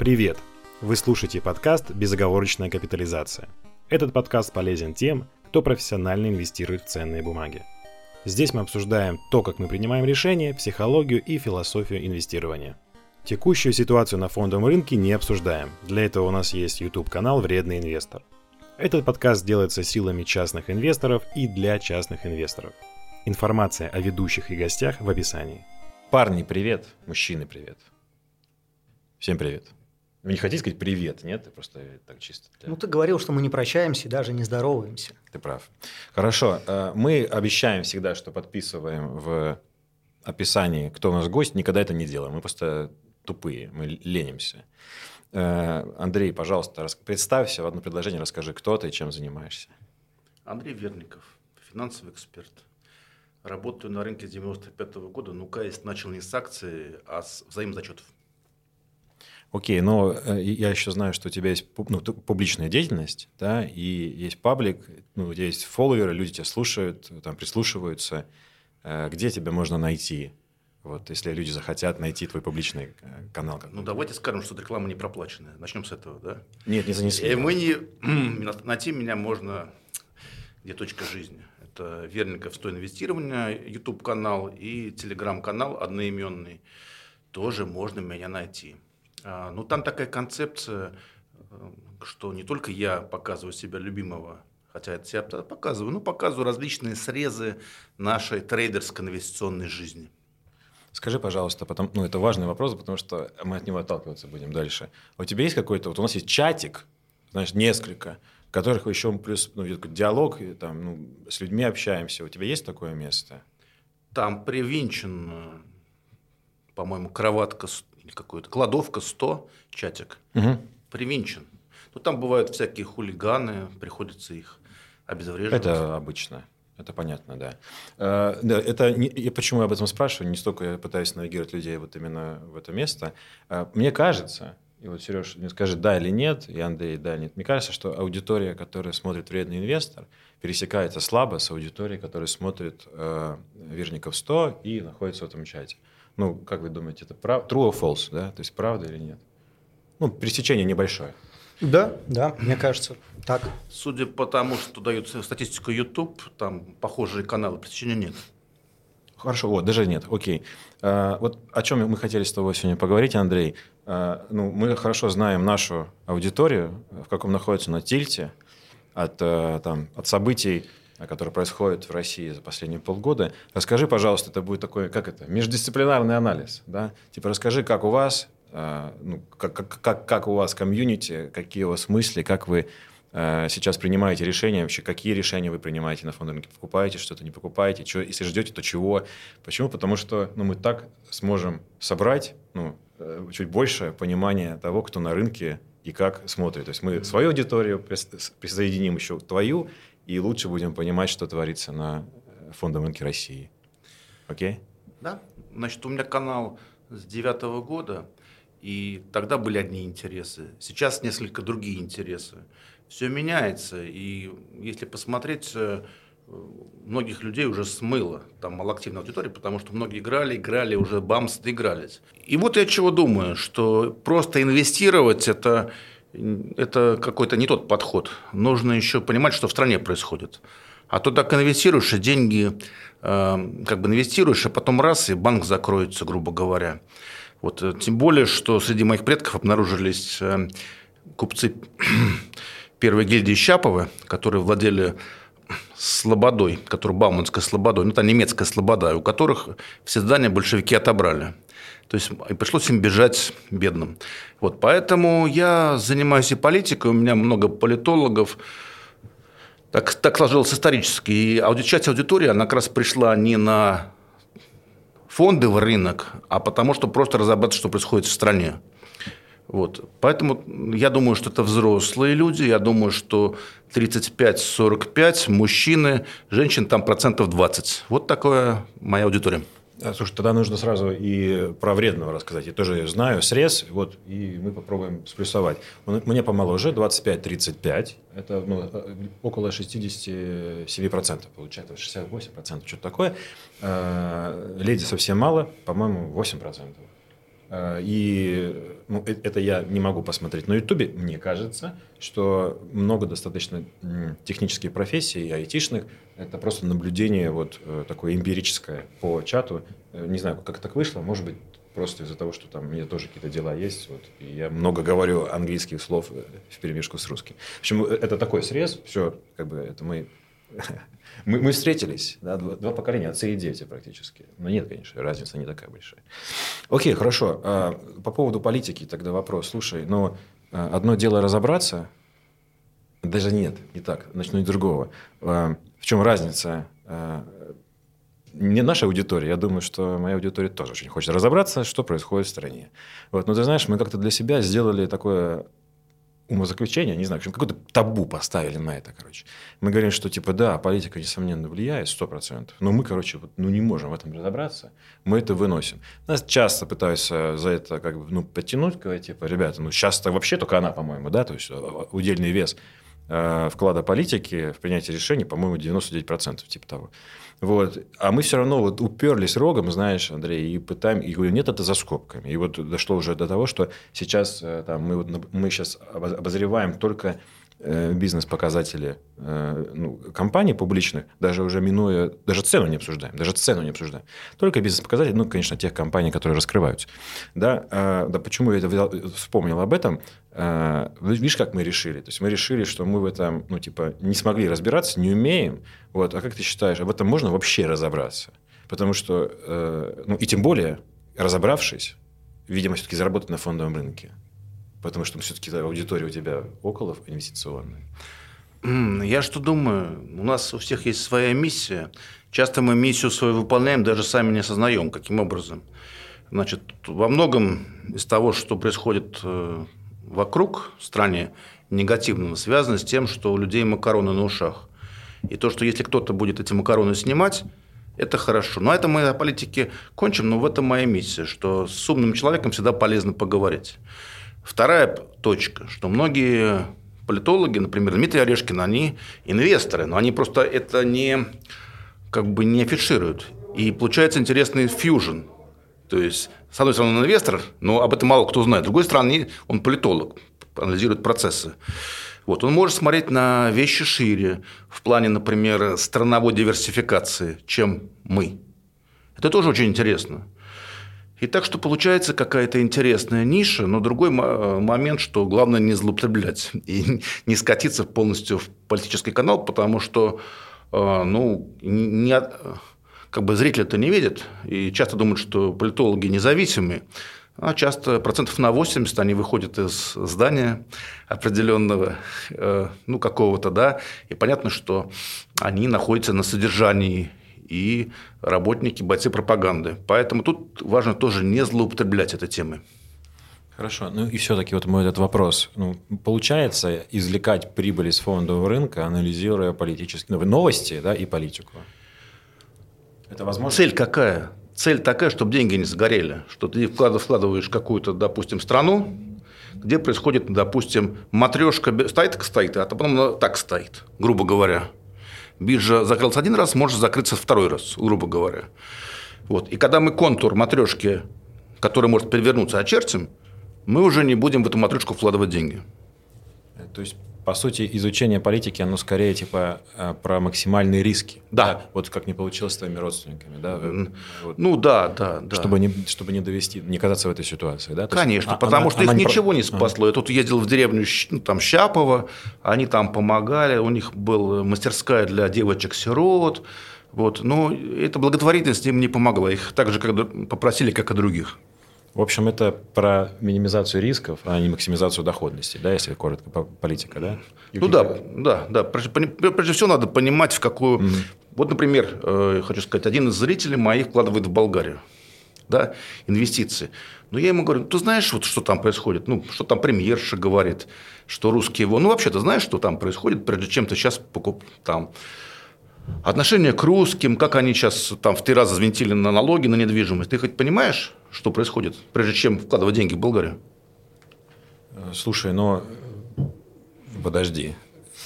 Привет! Вы слушаете подкаст «Безоговорочная капитализация». Этот подкаст полезен тем, кто профессионально инвестирует в ценные бумаги. Здесь мы обсуждаем то, как мы принимаем решения, психологию и философию инвестирования. Текущую ситуацию на фондовом рынке не обсуждаем. Для этого у нас есть YouTube-канал «Вредный инвестор». Этот подкаст делается силами частных инвесторов и для частных инвесторов. Информация о ведущих и гостях в описании. Парни, привет. Мужчины, привет. Всем привет. Вы не хотите сказать привет, нет? Ты просто так чисто. Для... Ну, ты говорил, что мы не прощаемся и даже не здороваемся. Ты прав. Хорошо. Э, мы обещаем всегда, что подписываем в описании, кто у нас гость. Никогда это не делаем. Мы просто тупые, мы ленимся. Э, Андрей, пожалуйста, представься в одно предложение, расскажи, кто ты и чем занимаешься. Андрей Верников, финансовый эксперт. Работаю на рынке с 95 -го года, ну, КС начал не с акций, а с взаимозачетов. Окей, но э, я еще знаю, что у тебя есть ну, публичная деятельность, да, и есть паблик, ну, у тебя есть фолловеры, люди тебя слушают, там, прислушиваются. Э, где тебя можно найти? Вот, если люди захотят найти твой публичный э, канал. Ну, давайте скажем, что реклама не проплаченная. Начнем с этого, да? Нет, не занесли. И мы не... Найти меня можно где точка жизни. Это Верников «Стой инвестирования», YouTube-канал и телеграм-канал одноименный. Тоже можно меня найти. А, ну, там такая концепция, э, что не только я показываю себя любимого, хотя это себя показываю, но показываю различные срезы нашей трейдерско-инвестиционной жизни. Скажи, пожалуйста, потом, ну, это важный вопрос, потому что мы от него отталкиваться будем дальше. У тебя есть какой-то, вот у нас есть чатик, знаешь, несколько, в которых еще плюс ну, диалог, и, там, ну, с людьми общаемся. У тебя есть такое место? Там привинчен, э, по-моему, кроватка или какую-то, кладовка 100, чатик, угу. привинчен. Ну, там бывают всякие хулиганы, приходится их обезвреживать. Это обычно. Это понятно, да. Э, да это не, и почему я об этом спрашиваю, не столько я пытаюсь навигировать людей вот именно в это место. Э, мне кажется, и вот Сереж мне скажет да или нет, и Андрей да или нет, мне кажется, что аудитория, которая смотрит «Вредный инвестор», пересекается слабо с аудиторией, которая смотрит э, «Верников 100» и находится в этом чате. Ну, как вы думаете, это прав... true or false, да? То есть правда или нет? Ну, пересечение небольшое. Да, да, мне кажется, так. Судя по тому, что дают статистику YouTube, там похожие каналы, пересечения нет. Хорошо, вот, даже нет, окей. А, вот о чем мы хотели с тобой сегодня поговорить, Андрей. А, ну, мы хорошо знаем нашу аудиторию, в каком находится на тильте от, а, там, от событий который происходит в России за последние полгода. Расскажи, пожалуйста, это будет такой, как это, междисциплинарный анализ, да? Типа расскажи, как у вас, э, ну, как, как, как, как у вас комьюнити, какие у вас мысли, как вы э, сейчас принимаете решения, вообще какие решения вы принимаете на фондовом рынке, покупаете что-то, не покупаете, что, если ждете, то чего. Почему? Потому что ну, мы так сможем собрать ну, э, чуть больше понимания того, кто на рынке и как смотрит. То есть мы свою аудиторию присоединим еще твою, и лучше будем понимать, что творится на э, фондовом рынке России. Окей? Да. Значит, у меня канал с девятого года, и тогда были одни интересы. Сейчас несколько другие интересы. Все меняется, и если посмотреть, э, многих людей уже смыло, там малоактивная аудитория, потому что многие играли, играли, уже бамс доигрались. И вот я чего думаю, что просто инвестировать – это это какой-то не тот подход. Нужно еще понимать, что в стране происходит. А то так инвестируешь, и деньги э, как бы инвестируешь, а потом раз, и банк закроется, грубо говоря. Вот, э, тем более, что среди моих предков обнаружились э, купцы первой гильдии Щапова, которые владели Слободой, который Бауманская Слободой, ну, это немецкая Слобода, у которых все здания большевики отобрали. То есть и пришлось им бежать бедным. Вот, поэтому я занимаюсь и политикой, у меня много политологов. Так, так сложилось исторически. И ауди, часть аудитории, она как раз пришла не на фондовый рынок, а потому что просто разобраться, что происходит в стране. Вот. Поэтому я думаю, что это взрослые люди, я думаю, что 35-45 мужчины, женщин там процентов 20. Вот такая моя аудитория. А, слушай, тогда нужно сразу и про вредного рассказать. Я тоже знаю срез, вот, и мы попробуем сплюсовать. Мне помоложе, 25-35, это ну, э, около 67% получается, 68%, что-то такое. А, леди совсем мало, по-моему, 8%. Э, и ну, э, это я не могу посмотреть на Ютубе. Мне кажется, что много достаточно технических профессий айтишных. Это просто наблюдение вот э, такое эмпирическое по чату. Не знаю, как так вышло. Может быть, просто из-за того, что там у меня тоже какие-то дела есть. Вот, и я много говорю английских слов в перемешку с русским. В общем, это такой срез. Все, как бы это мы мы, мы встретились, да, два, два поколения, отцы и дети практически. Но нет, конечно, разница не такая большая. Окей, хорошо. А, по поводу политики тогда вопрос. Слушай, но а, одно дело разобраться, даже нет, не так, начну с другого. А, в чем разница? Не наша аудитория, я думаю, что моя аудитория тоже очень хочет разобраться, что происходит в стране. Вот, но ты знаешь, мы как-то для себя сделали такое умозаключение, не знаю, в общем, какое-то табу поставили на это, короче. Мы говорим, что типа, да, политика, несомненно, влияет, сто процентов, но мы, короче, вот, ну, не можем в этом разобраться, мы это выносим. Нас часто пытаются за это как бы, ну, подтянуть, говорить, типа, ребята, ну, сейчас-то вообще только она, по-моему, да, то есть э, удельный вес э, вклада политики в принятие решений, по-моему, 99%, типа того. Вот. А мы все равно вот уперлись рогом, знаешь, Андрей, и пытаем, и говорю, нет, это за скобками. И вот дошло уже до того, что сейчас э, там, мы, вот, мы сейчас обозреваем только Э, бизнес-показатели э, ну, компаний публичных, даже уже минуя, даже цену не обсуждаем, даже цену не обсуждаем. Только бизнес-показатели, ну, конечно, тех компаний, которые раскрываются. Да, да почему я вспомнил об этом? А, видишь, как мы решили? То есть мы решили, что мы в этом, ну, типа, не смогли разбираться, не умеем. Вот. А как ты считаешь, в этом можно вообще разобраться? Потому что, э, ну, и тем более, разобравшись, видимо, все-таки заработать на фондовом рынке. Потому что все-таки аудитория у тебя около инвестиционная. Я что думаю, у нас у всех есть своя миссия. Часто мы миссию свою выполняем, даже сами не осознаем, каким образом. Значит, во многом из того, что происходит э, вокруг в стране, негативного, связано с тем, что у людей макароны на ушах. И то, что если кто-то будет эти макароны снимать, это хорошо. Но это мы о политике кончим, но в этом моя миссия, что с умным человеком всегда полезно поговорить. Вторая точка, что многие политологи, например, Дмитрий Орешкин, они инвесторы, но они просто это не, как бы не афишируют. И получается интересный фьюжн. То есть, с одной стороны, он инвестор, но об этом мало кто знает. С другой стороны, он политолог, анализирует процессы. Вот, он может смотреть на вещи шире, в плане, например, страновой диверсификации, чем мы. Это тоже очень интересно. И так что получается какая-то интересная ниша, но другой э, момент, что главное не злоупотреблять и не скатиться полностью в политический канал, потому что э, ну, не, как бы зритель это не видит и часто думают, что политологи независимые, а часто процентов на 80 они выходят из здания определенного, э, ну, какого-то, да, и понятно, что они находятся на содержании и работники, бойцы пропаганды. Поэтому тут важно тоже не злоупотреблять этой темой. Хорошо. Ну и все-таки вот мой этот вопрос. Ну, получается извлекать прибыль из фондового рынка, анализируя политические новости да, и политику? Это возможно? Цель какая? Цель такая, чтобы деньги не сгорели. Что ты вкладываешь какую-то, допустим, страну, где происходит, допустим, матрешка стоит стоит, а потом так стоит, грубо говоря биржа закрылась один раз, может закрыться второй раз, грубо говоря. Вот. И когда мы контур матрешки, который может перевернуться, очертим, мы уже не будем в эту матрешку вкладывать деньги. То есть по сути, изучение политики, оно скорее типа э, про максимальные риски. Да. да? Вот как не получилось с твоими родственниками, да? Вот. Ну да, да, да. Чтобы не, чтобы не довести, не казаться в этой ситуации, да? То Конечно, есть, потому она, что она их не ничего про... не спасло. Я тут ездил в деревню ну, там Щапово, они там помогали, у них была мастерская для девочек-сирот, вот. Но эта благотворительность им не помогла. Их так же как попросили, как и других. В общем, это про минимизацию рисков, а не максимизацию доходности, да, если коротко, политика, да? Ну да, да, да. Прежде, всего надо понимать, в какую... Mm-hmm. Вот, например, э, хочу сказать, один из зрителей моих вкладывает в Болгарию, да, инвестиции. Но я ему говорю, ты знаешь, вот, что там происходит? Ну, что там премьерша говорит, что русские его... Ну, вообще, ты знаешь, что там происходит, прежде чем ты сейчас покуп... там Отношение к русским, как они сейчас там в три раза взвинтили на налоги, на недвижимость. Ты хоть понимаешь, что происходит, прежде чем вкладывать деньги в Болгарию? Слушай, но подожди.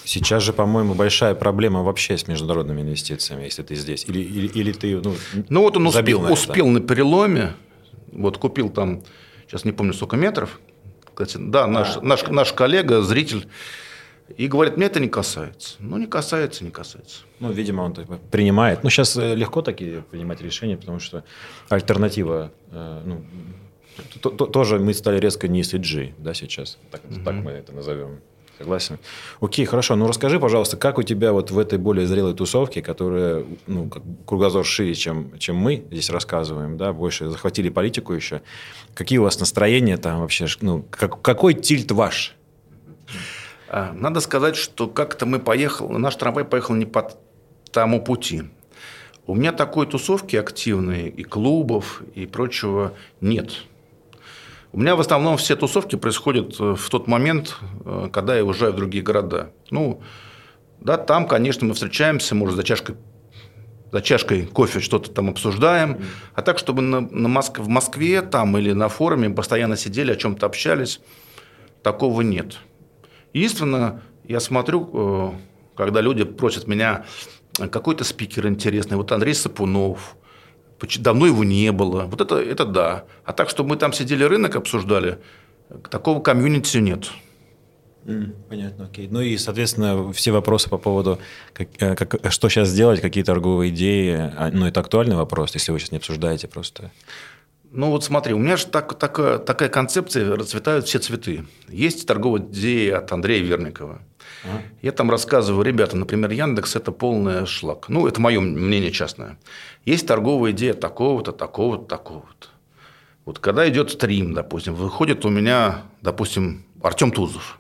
Сейчас же, по-моему, большая проблема вообще с международными инвестициями, если ты здесь. Или, или, или ты ну, ну вот он забил успел, на, успел на переломе, вот купил там сейчас не помню, сколько метров. Кстати, да, наш, наш, наш коллега, зритель, и говорит, мне это не касается. Ну, не касается, не касается. Ну, видимо, он типа, принимает. Ну, сейчас э, легко такие принимать решения, потому что альтернатива, э, ну, то, то, тоже мы стали резко не ESG, да, сейчас. Так, mm-hmm. так мы это назовем. Согласен. Окей, хорошо. Ну, расскажи, пожалуйста, как у тебя вот в этой более зрелой тусовке, которая, ну, как кругозор шире, чем, чем мы здесь рассказываем, да, больше захватили политику еще. Какие у вас настроения там вообще? Ну, как, какой тильт ваш? А, надо сказать, что как-то мы поехали, наш трамвай поехал не по тому пути. У меня такой тусовки активной, и клубов, и прочего нет. У меня в основном все тусовки происходят э, в тот момент, э, когда я уезжаю в другие города. Ну, да, там, конечно, мы встречаемся, может, за чашкой, за чашкой кофе что-то там обсуждаем. А так, чтобы на, на Моск... в Москве там или на форуме постоянно сидели, о чем-то общались, такого нет. Единственное, я смотрю, э, когда люди просят меня, какой-то спикер интересный, вот Андрей Сапунов – давно его не было. Вот это, это да. А так, чтобы мы там сидели рынок обсуждали, такого комьюнити нет. понятно, окей. Ну и, соответственно, все вопросы по поводу, как, э, как, что сейчас сделать, какие торговые идеи, а, ну это актуальный вопрос, если вы сейчас не обсуждаете просто. Ну вот смотри, у меня же так, так, такая концепция, расцветают все цветы. Есть торговая идея от Андрея Верникова. Я там рассказываю, ребята, например, Яндекс – это полный шлак. Ну, это мое мнение частное. Есть торговая идея такого-то, такого-то, такого-то. Вот когда идет стрим, допустим, выходит у меня, допустим, Артем Тузов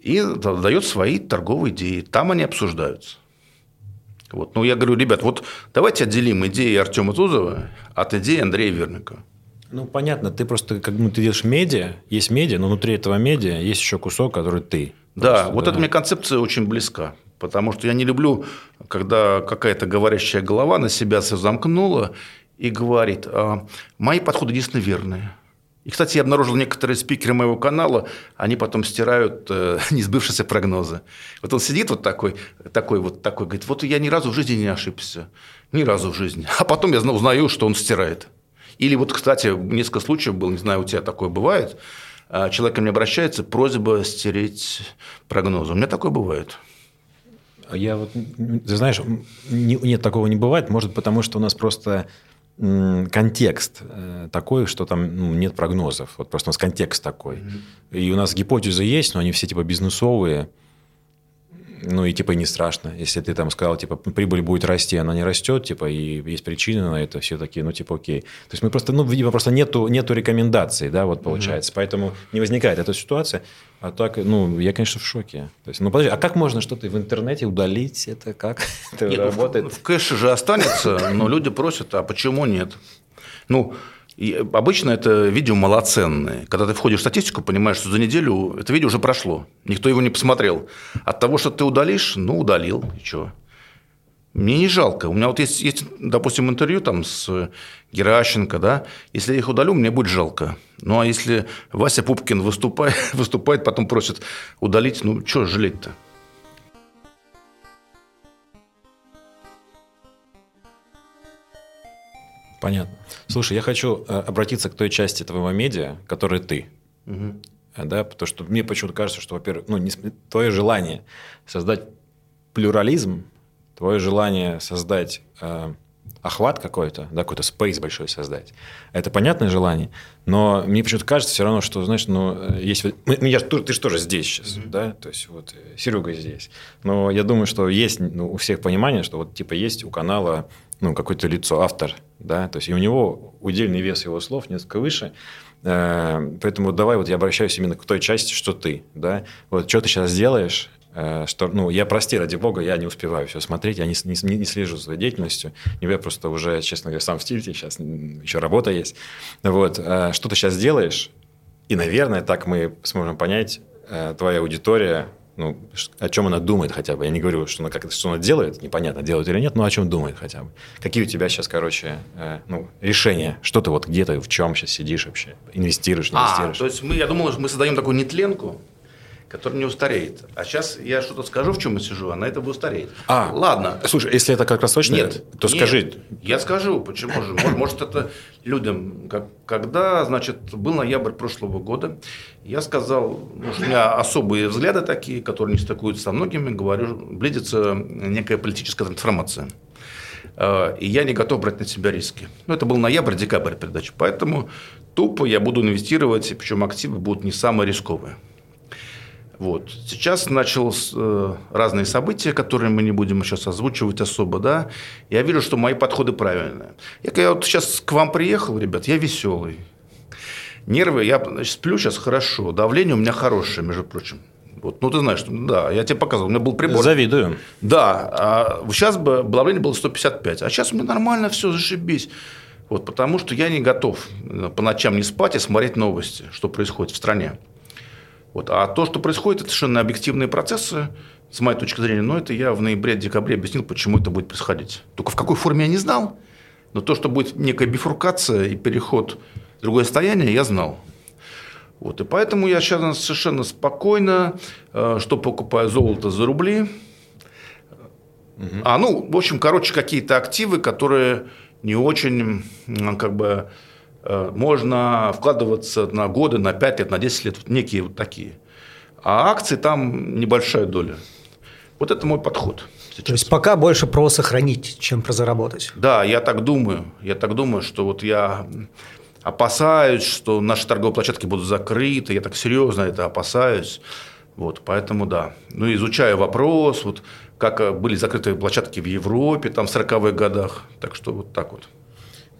и дает свои торговые идеи. Там они обсуждаются. Вот. Ну, я говорю, ребят, вот давайте отделим идеи Артема Тузова от идеи Андрея Верника. Ну, понятно, ты просто, как ну, ты видишь медиа, есть медиа, но внутри этого медиа есть еще кусок, который ты. Да, просто, вот да. эта мне концепция очень близка. Потому что я не люблю, когда какая-то говорящая голова на себя все замкнула и говорит, а, мои подходы единственно верные. И, кстати, я обнаружил некоторые спикеры моего канала, они потом стирают э, несбывшиеся прогнозы. Вот он сидит вот такой, такой вот такой, говорит, вот я ни разу в жизни не ошибся, ни разу в жизни. А потом я узнаю, что он стирает. Или вот, кстати, несколько случаев было, не знаю, у тебя такое бывает, а человек ко мне обращается, просьба стереть прогнозы. У меня такое бывает. Я вот, ты знаешь, нет, такого не бывает. Может, потому что у нас просто контекст э, такой, что там ну, нет прогнозов. Вот просто у нас контекст такой. Mm-hmm. И у нас гипотезы есть, но они все типа бизнесовые ну и типа не страшно. Если ты там сказал, типа, прибыль будет расти, она не растет, типа, и есть причины на это, все такие, ну, типа, окей. То есть мы просто, ну, видимо, просто нету, нету рекомендаций, да, вот получается. Угу. Поэтому не возникает эта ситуация. А так, ну, я, конечно, в шоке. То есть, ну, подожди, а как можно что-то в интернете удалить? Это как это нет, работает? В, в кэше же останется, но люди просят, а почему нет? Ну, и обычно это видео малоценное. Когда ты входишь в статистику, понимаешь, что за неделю это видео уже прошло. Никто его не посмотрел. От того, что ты удалишь, ну, удалил. И что? Мне не жалко. У меня вот есть, есть, допустим, интервью там с Геращенко, да. Если я их удалю, мне будет жалко. Ну, а если Вася Пупкин выступает, выступает потом просит удалить, ну, что жалеть-то? Понятно. Слушай, я хочу э, обратиться к той части твоего медиа, которая ты. Угу. Да, потому что мне почему-то кажется, что, во-первых, ну, не, твое желание создать плюрализм, твое желание создать э, охват какой-то, да, какой-то спейс большой создать. Это понятное желание, но мне почему-то кажется все равно, что, знаешь, ну, э, есть... Мы, я, ты же тоже здесь сейчас, mm-hmm. да, то есть вот Серега здесь. Но я думаю, что есть ну, у всех понимание, что вот типа есть у канала ну, какое-то лицо, автор, да, то есть и у него удельный вес его слов несколько выше, э, поэтому давай вот я обращаюсь именно к той части, что ты, да, вот что ты сейчас делаешь, э, что, ну, я, прости, ради бога, я не успеваю все смотреть, я не, не, не слежу за своей деятельностью, я просто уже, честно говоря, сам в стиле, сейчас еще работа есть, вот, э, что ты сейчас делаешь, и, наверное, так мы сможем понять, твоя аудитория, ну, о чем она думает хотя бы. Я не говорю, что она, как, что она делает, непонятно, делает или нет, но о чем думает хотя бы. Какие у тебя сейчас, короче, э, ну, решения? Что ты вот где-то, в чем сейчас сидишь вообще? Инвестируешь, не а, инвестируешь? А, то есть мы, я думал, что мы создаем такую нетленку, который не устареет. А сейчас я что-то скажу, в чем я сижу, она это устареет. А, Ладно. Слушай, если это как краткосрочное, Нет, то нет. скажи. Я скажу, почему же. Может, может, это людям. Как, когда, значит, был ноябрь прошлого года, я сказал, ну, у меня особые взгляды такие, которые не стыкуются со многими, говорю, близится некая политическая трансформация. Э, И я не готов брать на себя риски. Ну, это был ноябрь-декабрь передачи. Поэтому тупо я буду инвестировать, причем активы будут не самые рисковые. Вот. Сейчас началось э, разные события, которые мы не будем сейчас озвучивать особо, да. Я вижу, что мои подходы правильные. Я, когда вот сейчас к вам приехал, ребят, я веселый. Нервы, я значит, сплю сейчас хорошо, давление у меня хорошее, между прочим. Вот, ну, ты знаешь, да, я тебе показывал, у меня был прибор. Завидую. Да, а сейчас бы давление было 155, а сейчас у меня нормально все, зашибись. Вот, потому что я не готов э, по ночам не спать и смотреть новости, что происходит в стране. Вот. А то, что происходит, это совершенно объективные процессы, с моей точки зрения. Но это я в ноябре-декабре объяснил, почему это будет происходить. Только в какой форме я не знал, но то, что будет некая бифуркация и переход в другое состояние, я знал. Вот. И поэтому я сейчас совершенно спокойно, э, что покупаю золото за рубли, а, ну, в общем, короче, какие-то активы, которые не очень, как бы, можно вкладываться на годы, на 5 лет, на 10 лет, вот некие вот такие. А акции там небольшая доля. Вот это мой подход. То сейчас. есть пока больше про сохранить, чем про заработать. Да, я так думаю. Я так думаю, что вот я опасаюсь, что наши торговые площадки будут закрыты. Я так серьезно это опасаюсь. Вот, поэтому да. Ну, изучаю вопрос, вот, как э, были закрыты площадки в Европе там, в 40-х годах. Так что вот так вот.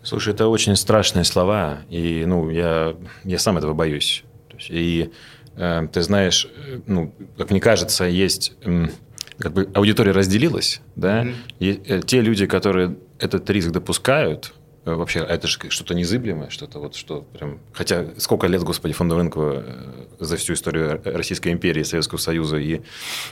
Слушай, это очень страшные слова, и ну, я, я сам этого боюсь. Есть, и э, ты знаешь, э, ну, как мне кажется, есть м, как бы аудитория разделилась, да, Мгм. и э, те люди, которые этот риск допускают, э, вообще это же что-то незыблемое, что-то вот что прям, хотя сколько лет, господи, фондового рынка э, за всю историю Российской империи, Советского Союза и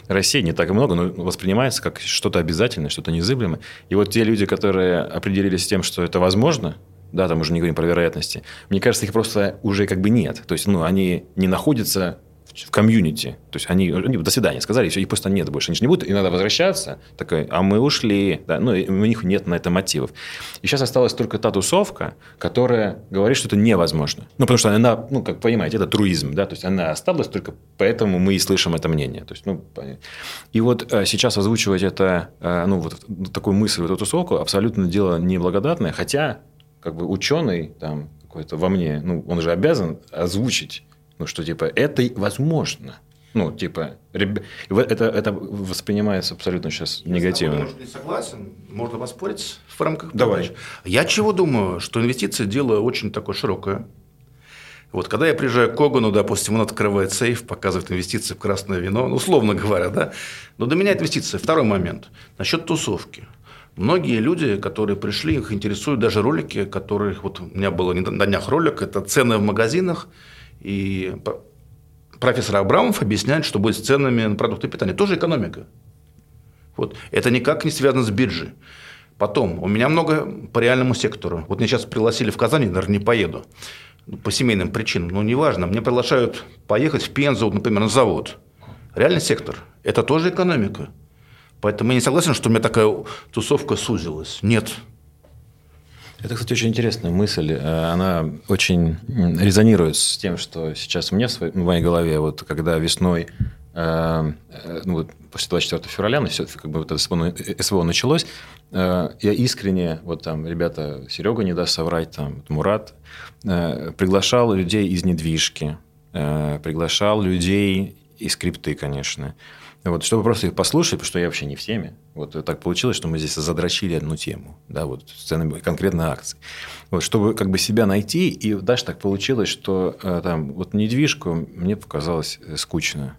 России не так и много, но воспринимается как что-то обязательное, что-то незыблемое. И вот те люди, которые определились с тем, что это возможно, да, там уже не говорим про вероятности, мне кажется, их просто уже как бы нет. То есть, ну, они не находятся в комьюнити. То есть, они, они до свидания сказали, и все, их просто нет больше. Они же не будут иногда возвращаться, такой, а мы ушли. Да, ну, и у них нет на это мотивов. И сейчас осталась только та тусовка, которая говорит, что это невозможно. Ну, потому что она, ну, как понимаете, это труизм, да, то есть, она осталась только поэтому мы и слышим это мнение. То есть, ну, и вот э, сейчас озвучивать это, э, ну, вот такую мысль, вот эту тусовку, абсолютно дело неблагодатное, хотя как бы ученый там какой-то во мне, ну, он же обязан озвучить, ну, что типа это возможно. Ну, типа, это, это воспринимается абсолютно сейчас негативно. Я тобой, может, не согласен, можно поспорить в рамках Давай. передачи. Я чего думаю, что инвестиции дело очень такое широкое. Вот когда я приезжаю к Когану, допустим, он открывает сейф, показывает инвестиции в красное вино, ну, условно говоря, да. Но для меня инвестиции. Второй момент. Насчет тусовки. Многие люди, которые пришли, их интересуют даже ролики, которых... Вот у меня было на днях ролик, это цены в магазинах. И профессор Абрамов объясняет, что будет с ценами на продукты питания. Тоже экономика. Вот. Это никак не связано с биржей. Потом, у меня много по реальному сектору. Вот меня сейчас пригласили в Казань, наверное, не поеду. Ну, По семейным причинам. Но неважно. Мне приглашают поехать в Пензу, например, на завод. Реальный сектор. Это тоже экономика. Поэтому я не согласен, что у меня такая тусовка сузилась. Нет. Это, кстати, очень интересная мысль. Э, Она очень резонирует с тем, что сейчас у меня в своей- в моей голове, вот когда весной, э, э, ну, вот после 24 февраля, ну, всё, как бы вот это СВО, СВО началось, я искренне, вот там ребята, Серега не даст соврать, там Мурат, приглашал людей из недвижки, приглашал людей из крипты, конечно. Вот, чтобы просто их послушать, потому что я вообще не в теме. Вот так получилось, что мы здесь задрочили одну тему, да, вот с ценами конкретно акций. Вот, чтобы как бы себя найти, и даже так получилось, что э, там вот недвижку мне показалось э, скучно.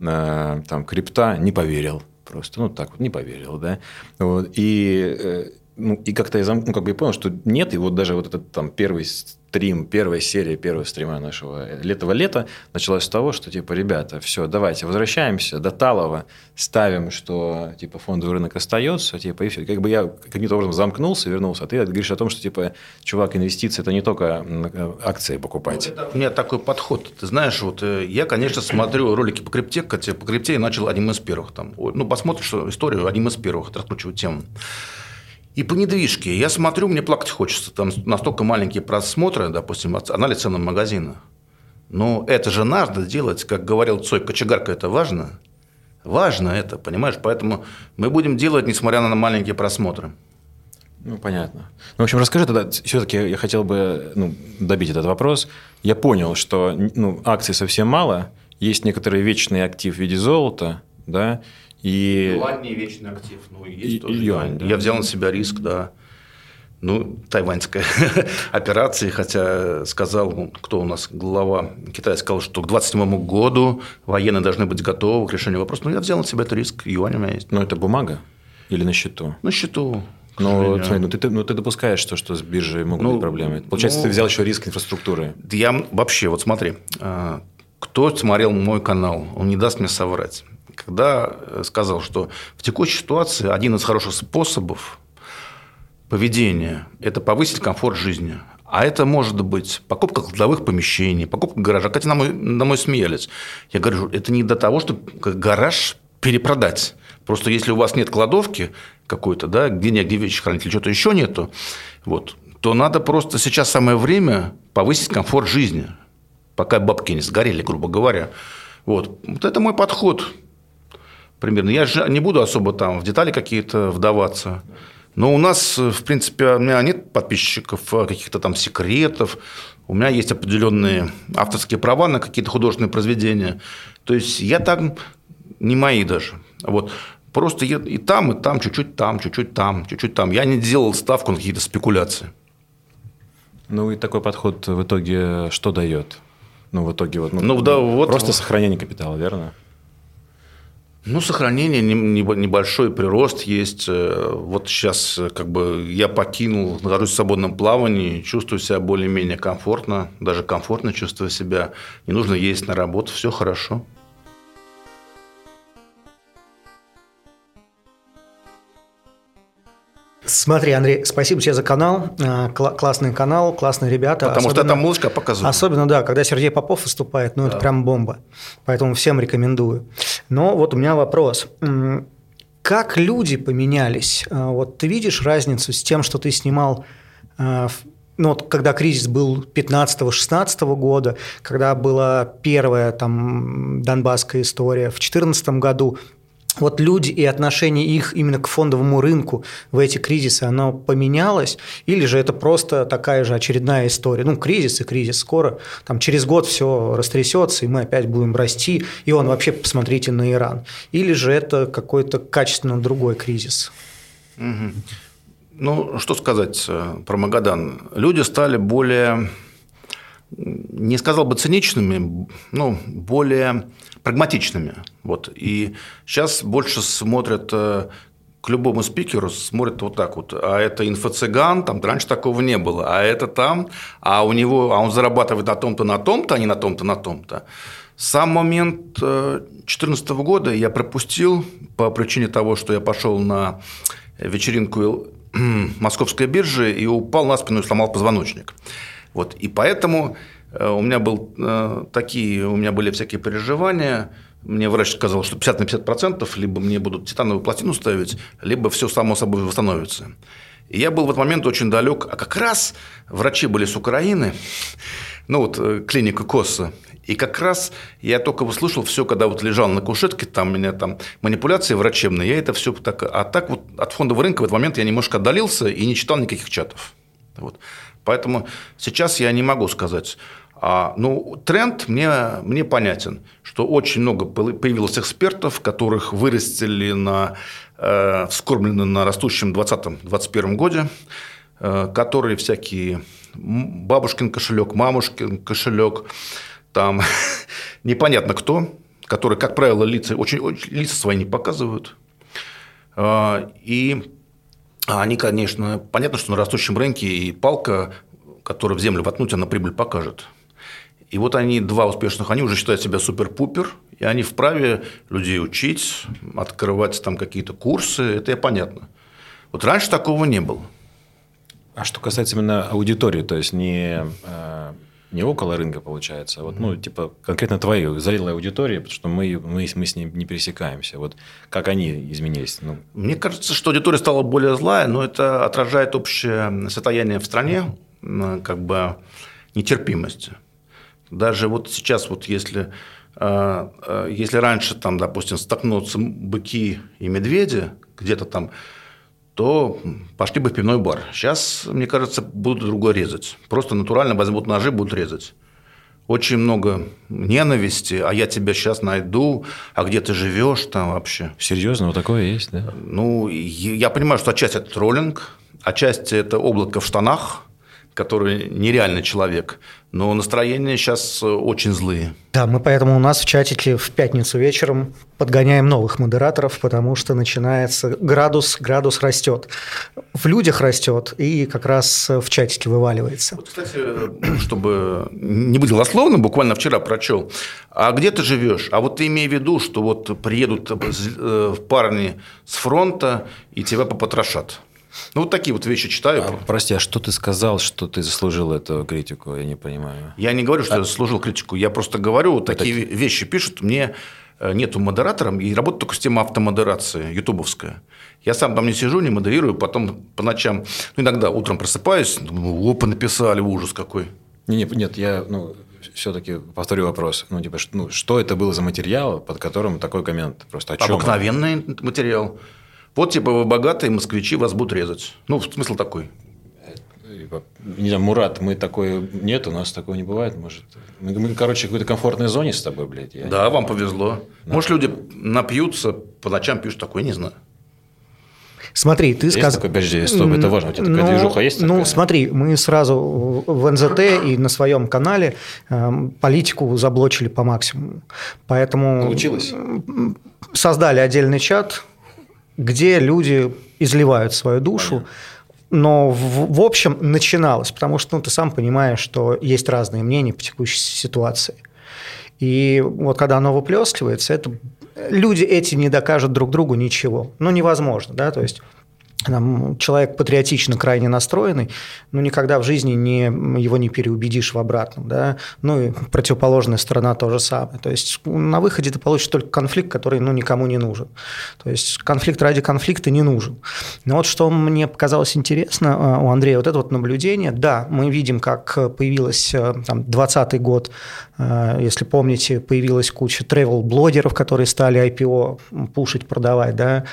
Э, там крипта не поверил просто, ну так вот не поверил, да. Вот, и, ну, и как-то я, зам, ну, как бы я понял, что нет, и вот даже вот этот там первый стрим, первая серия первого стрима нашего летого лета началась с того, что типа, ребята, все, давайте возвращаемся до Талова, ставим, что типа фондовый рынок остается, типа, и все. Как бы я каким-то образом замкнулся, вернулся, а ты говоришь о том, что типа, чувак, инвестиции это не только акции покупать. Ну, у меня такой подход. Ты знаешь, вот э, я, конечно, смотрю ролики по крипте, хотя по крипте я начал одним из первых. Там, ну, посмотришь историю одним из первых, раскручиваю тему. И по недвижке. Я смотрю, мне плакать хочется. Там настолько маленькие просмотры, допустим, анализ цены магазина. Но это же надо делать, как говорил Цой, кочегарка, это важно. Важно это, понимаешь? Поэтому мы будем делать, несмотря на маленькие просмотры. Ну, понятно. Ну, в общем, расскажи тогда, все-таки я хотел бы ну, добить этот вопрос. Я понял, что ну, акций совсем мало, есть некоторый вечный актив в виде золота, да, и... Юань не вечный актив. Ну, есть и, тоже юань. Да. Я взял на себя риск, да. Ну, тайваньская операция, хотя сказал, ну, кто у нас глава Китая, сказал, что к 2027 году военные должны быть готовы к решению вопроса. Но я взял на себя этот риск, юань у меня есть. Но это бумага или на счету? На счету. Но, смотри, ну, ты, ну, ты допускаешь, что, что с биржей могут ну, быть проблемы. Получается, ну, ты взял еще риск инфраструктуры. Я вообще, вот смотри, а, кто смотрел мой канал, он не даст мне соврать когда э, сказал, что в текущей ситуации один из хороших способов поведения – это повысить комфорт жизни. А это может быть покупка кладовых помещений, покупка гаража. Кстати, на мой, на мой смеялись. Я говорю, это не до того, чтобы гараж перепродать. Просто если у вас нет кладовки какой-то, да, где негде вещи хранить или что-то еще нету, вот, то надо просто сейчас самое время повысить комфорт жизни, пока бабки не сгорели, грубо говоря. Вот. вот это мой подход примерно. Я же не буду особо там в детали какие-то вдаваться. Но у нас, в принципе, у меня нет подписчиков а каких-то там секретов. У меня есть определенные авторские права на какие-то художественные произведения. То есть я там не мои даже. Вот. Просто я и там, и там, чуть-чуть там, чуть-чуть там, чуть-чуть там. Я не делал ставку на какие-то спекуляции. Ну и такой подход в итоге что дает? Ну, в итоге вот, ну, ну, да, вот просто сохранение капитала, верно? Ну, сохранение, небольшой прирост есть. Э, вот сейчас э, как бы я покинул, нахожусь в свободном плавании, чувствую себя более-менее комфортно, даже комфортно чувствую себя. Не нужно ездить на работу, все хорошо. Смотри, Андрей, спасибо тебе за канал. А, Кл- классный канал, классные ребята. Потому особенно, что там музыка показывает. Особенно, да, когда Сергей Попов выступает, ну, да. это прям бомба. Поэтому всем рекомендую. Но вот у меня вопрос. Как люди поменялись? А, вот ты видишь разницу с тем, что ты снимал а, ну, вот, когда кризис был 15-16 года, когда была первая там донбасская история, в 2014 году вот люди и отношение их именно к фондовому рынку в эти кризисы, оно поменялось? Или же это просто такая же очередная история? Ну, кризис и кризис. Скоро, там, через год все растрясется, и мы опять будем расти, и он вообще, посмотрите на Иран. Или же это какой-то качественно другой кризис? Угу. Ну, что сказать э, про Магадан? Люди стали более, не сказал бы циничными, но более прагматичными. Вот. И сейчас больше смотрят э, к любому спикеру смотрят вот так вот. А это инфо-цыган, там раньше такого не было. А это там, а у него, а он зарабатывает на том-то, на том-то, а не на том-то, на том-то. Сам момент 2014 э, года я пропустил по причине того, что я пошел на вечеринку московской биржи и упал на спину и сломал позвоночник. Вот. И поэтому у меня был э, такие, у меня были всякие переживания. Мне врач сказал, что 50 на 50 процентов, либо мне будут титановую пластину ставить, либо все само собой восстановится. И я был в этот момент очень далек. А как раз врачи были с Украины, ну вот э, клиника Косса. И как раз я только услышал все, когда вот лежал на кушетке, там у меня там манипуляции врачебные, я это все так... А так вот от фондового рынка в этот момент я немножко отдалился и не читал никаких чатов. Вот. Поэтому сейчас я не могу сказать, а, ну, тренд мне, мне понятен, что очень много появилось экспертов, которых вырастили на, э, вскормлены на растущем 2020-2021 годе, э, которые всякие бабушкин кошелек, мамушкин кошелек, там непонятно кто, которые, как правило, лица, очень, очень лица свои не показывают. Э, и они, конечно, понятно, что на растущем рынке и палка, которую в землю воткнуть, она прибыль покажет. И вот они, два успешных, они уже считают себя супер-пупер, и они вправе людей учить, открывать там какие-то курсы, это понятно. Вот раньше такого не было. А что касается именно аудитории, то есть не, э, не около рынка получается, а вот, ну, типа конкретно твоей зрелой аудитории, потому что мы, мы, мы с ней не пересекаемся. Вот как они изменились? Ну. Мне кажется, что аудитория стала более злая, но это отражает общее состояние в стране, как бы нетерпимость. Даже вот сейчас, вот если, э, э, если раньше, там, допустим, столкнутся быки и медведи где-то там, то пошли бы в пивной бар. Сейчас, мне кажется, будут другое резать. Просто натурально возьмут ножи, будут резать. Очень много ненависти, а я тебя сейчас найду, а где ты живешь там вообще. Серьезно, вот такое есть, да? Ну, я понимаю, что отчасти это троллинг, отчасти это облако в штанах, который нереальный человек, но настроения сейчас очень злые. Да, мы поэтому у нас в чатике в пятницу вечером подгоняем новых модераторов, потому что начинается градус, градус растет. В людях растет и как раз в чатике вываливается. Вот, кстати, чтобы не быть голословным, буквально вчера прочел. А где ты живешь? А вот ты имей в виду, что вот приедут э, парни с фронта и тебя попотрошат. Ну, вот такие вот вещи читаю. А, прости, а что ты сказал, что ты заслужил эту критику? Я не понимаю. Я не говорю, что а... я заслужил критику. Я просто говорю, вот такие так... вещи пишут. Мне э, нету модератора, и работаю только система автомодерации, ютубовская. Я сам там не сижу, не модерирую, потом по ночам, ну, иногда утром просыпаюсь, думаю, опа, написали, ужас какой. Нет, нет, я, ну, все-таки повторю вопрос. Ну, типа, ну, что это был за материал, под которым такой коммент? Просто о чем? Обыкновенный материал. Вот типа вы богатые москвичи, вас будут резать. Ну, смысл такой. Не знаю, Мурат, мы такой... Нет, у нас такого не бывает, может. Мы, мы короче, в какой-то комфортной зоне с тобой, блядь. Я да, вам повезло. Да. Может, люди напьются, по ночам пишут такое, не знаю. Смотри, ты сказал... Такой, подожди, стоп, это важно. У тебя такая ну, движуха есть ну, такая? Ну, смотри, мы сразу в НЗТ и на своем канале э, политику заблочили по максимуму. Поэтому... Получилось? Создали отдельный чат, где люди изливают свою душу. Но в, в общем начиналось, потому что ну, ты сам понимаешь, что есть разные мнения по текущей ситуации. И вот когда оно выплескивается, это люди эти не докажут друг другу ничего. Ну, невозможно, да, то есть там, человек патриотично крайне настроенный, но никогда в жизни не, его не переубедишь в обратном. Да? Ну и противоположная сторона то же самое. То есть на выходе ты получишь только конфликт, который ну, никому не нужен. То есть конфликт ради конфликта не нужен. Но вот что мне показалось интересно а, у Андрея, вот это вот наблюдение, да, мы видим, как появилась э, там, 20 год, э, если помните, появилась куча travel-блогеров, которые стали IPO пушить, продавать. Да?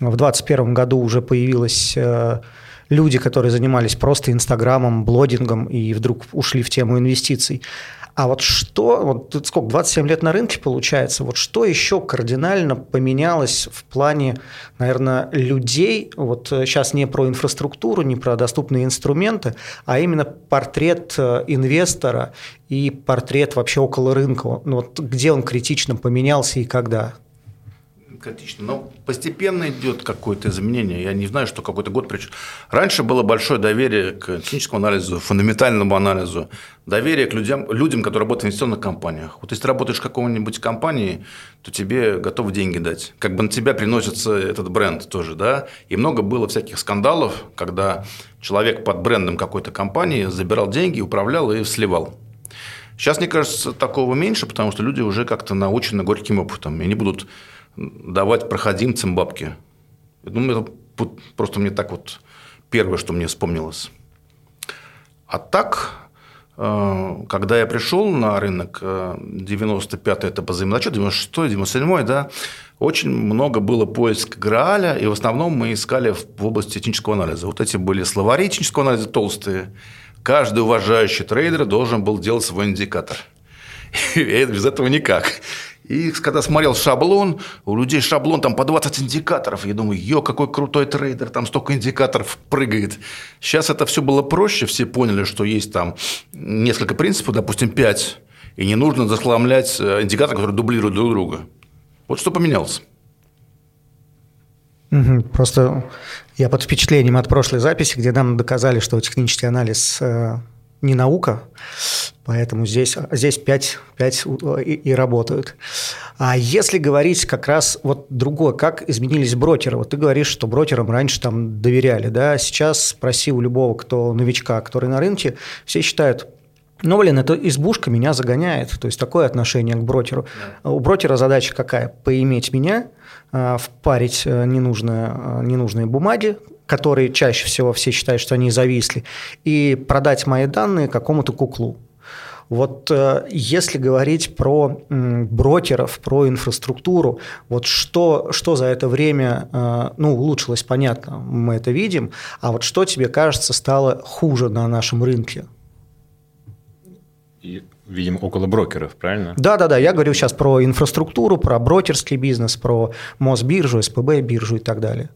В 2021 году уже появилась э, люди, которые занимались просто Инстаграмом, блогингом и вдруг ушли в тему инвестиций. А вот что, вот сколько, 27 лет на рынке получается, вот что еще кардинально поменялось в плане, наверное, людей, вот сейчас э, не про инфраструктуру, не про доступные инструменты, а именно портрет э, инвестора и портрет вообще около рынка, ну, вот где он критично поменялся и когда? Критично. Но постепенно идет какое-то изменение. Я не знаю, что какой-то год причем. Раньше было большое доверие к техническому анализу, фундаментальному анализу, доверие к людям, людям, которые работают в инвестиционных компаниях. Вот если ты работаешь в какой-нибудь компании, то тебе готовы деньги дать. Как бы на тебя приносится этот бренд тоже, да. И много было всяких скандалов, когда человек под брендом какой-то компании забирал деньги, управлял и сливал. Сейчас, мне кажется, такого меньше, потому что люди уже как-то научены горьким опытом. И они будут давать проходимцам бабки. Ну, это просто мне так вот первое, что мне вспомнилось. А так, э, когда я пришел на рынок, 95-й э, это по взаимозачету, 96-й, 97-й, да, очень много было поиска Грааля, и в основном мы искали в области технического анализа. Вот эти были словари технического анализа толстые. Каждый уважающий трейдер должен был делать свой индикатор. И без этого никак. И когда смотрел шаблон, у людей шаблон там по 20 индикаторов. Я думаю, ё, какой крутой трейдер, там столько индикаторов прыгает. Сейчас это все было проще, все поняли, что есть там несколько принципов, допустим, 5, и не нужно захламлять э, индикаторы, которые дублируют друг друга. Вот что поменялось. Просто я под впечатлением от прошлой записи, где нам доказали, что технический анализ э, не наука, поэтому здесь, здесь 5, 5 и, и работают. А если говорить как раз вот другое, как изменились брокеры? Вот ты говоришь, что брокерам раньше там доверяли, да, сейчас спроси у любого, кто новичка, который на рынке, все считают, ну, блин, эта избушка меня загоняет. То есть такое отношение к брокеру. Да. У брокера задача какая? Поиметь меня, а, впарить э, ненужные, э, ненужные бумаги, которые чаще всего все считают, что они зависли, и продать мои данные какому-то куклу. Вот э, если говорить про брокеров, про инфраструктуру, вот что, что за это время ну, улучшилось, понятно, мы это видим, а вот что тебе кажется стало хуже на нашем рынке? и, видимо, около брокеров, правильно? Да, да, да. Я говорю сейчас про инфраструктуру, про брокерский бизнес, про Мосбиржу, СПБ биржу и так далее.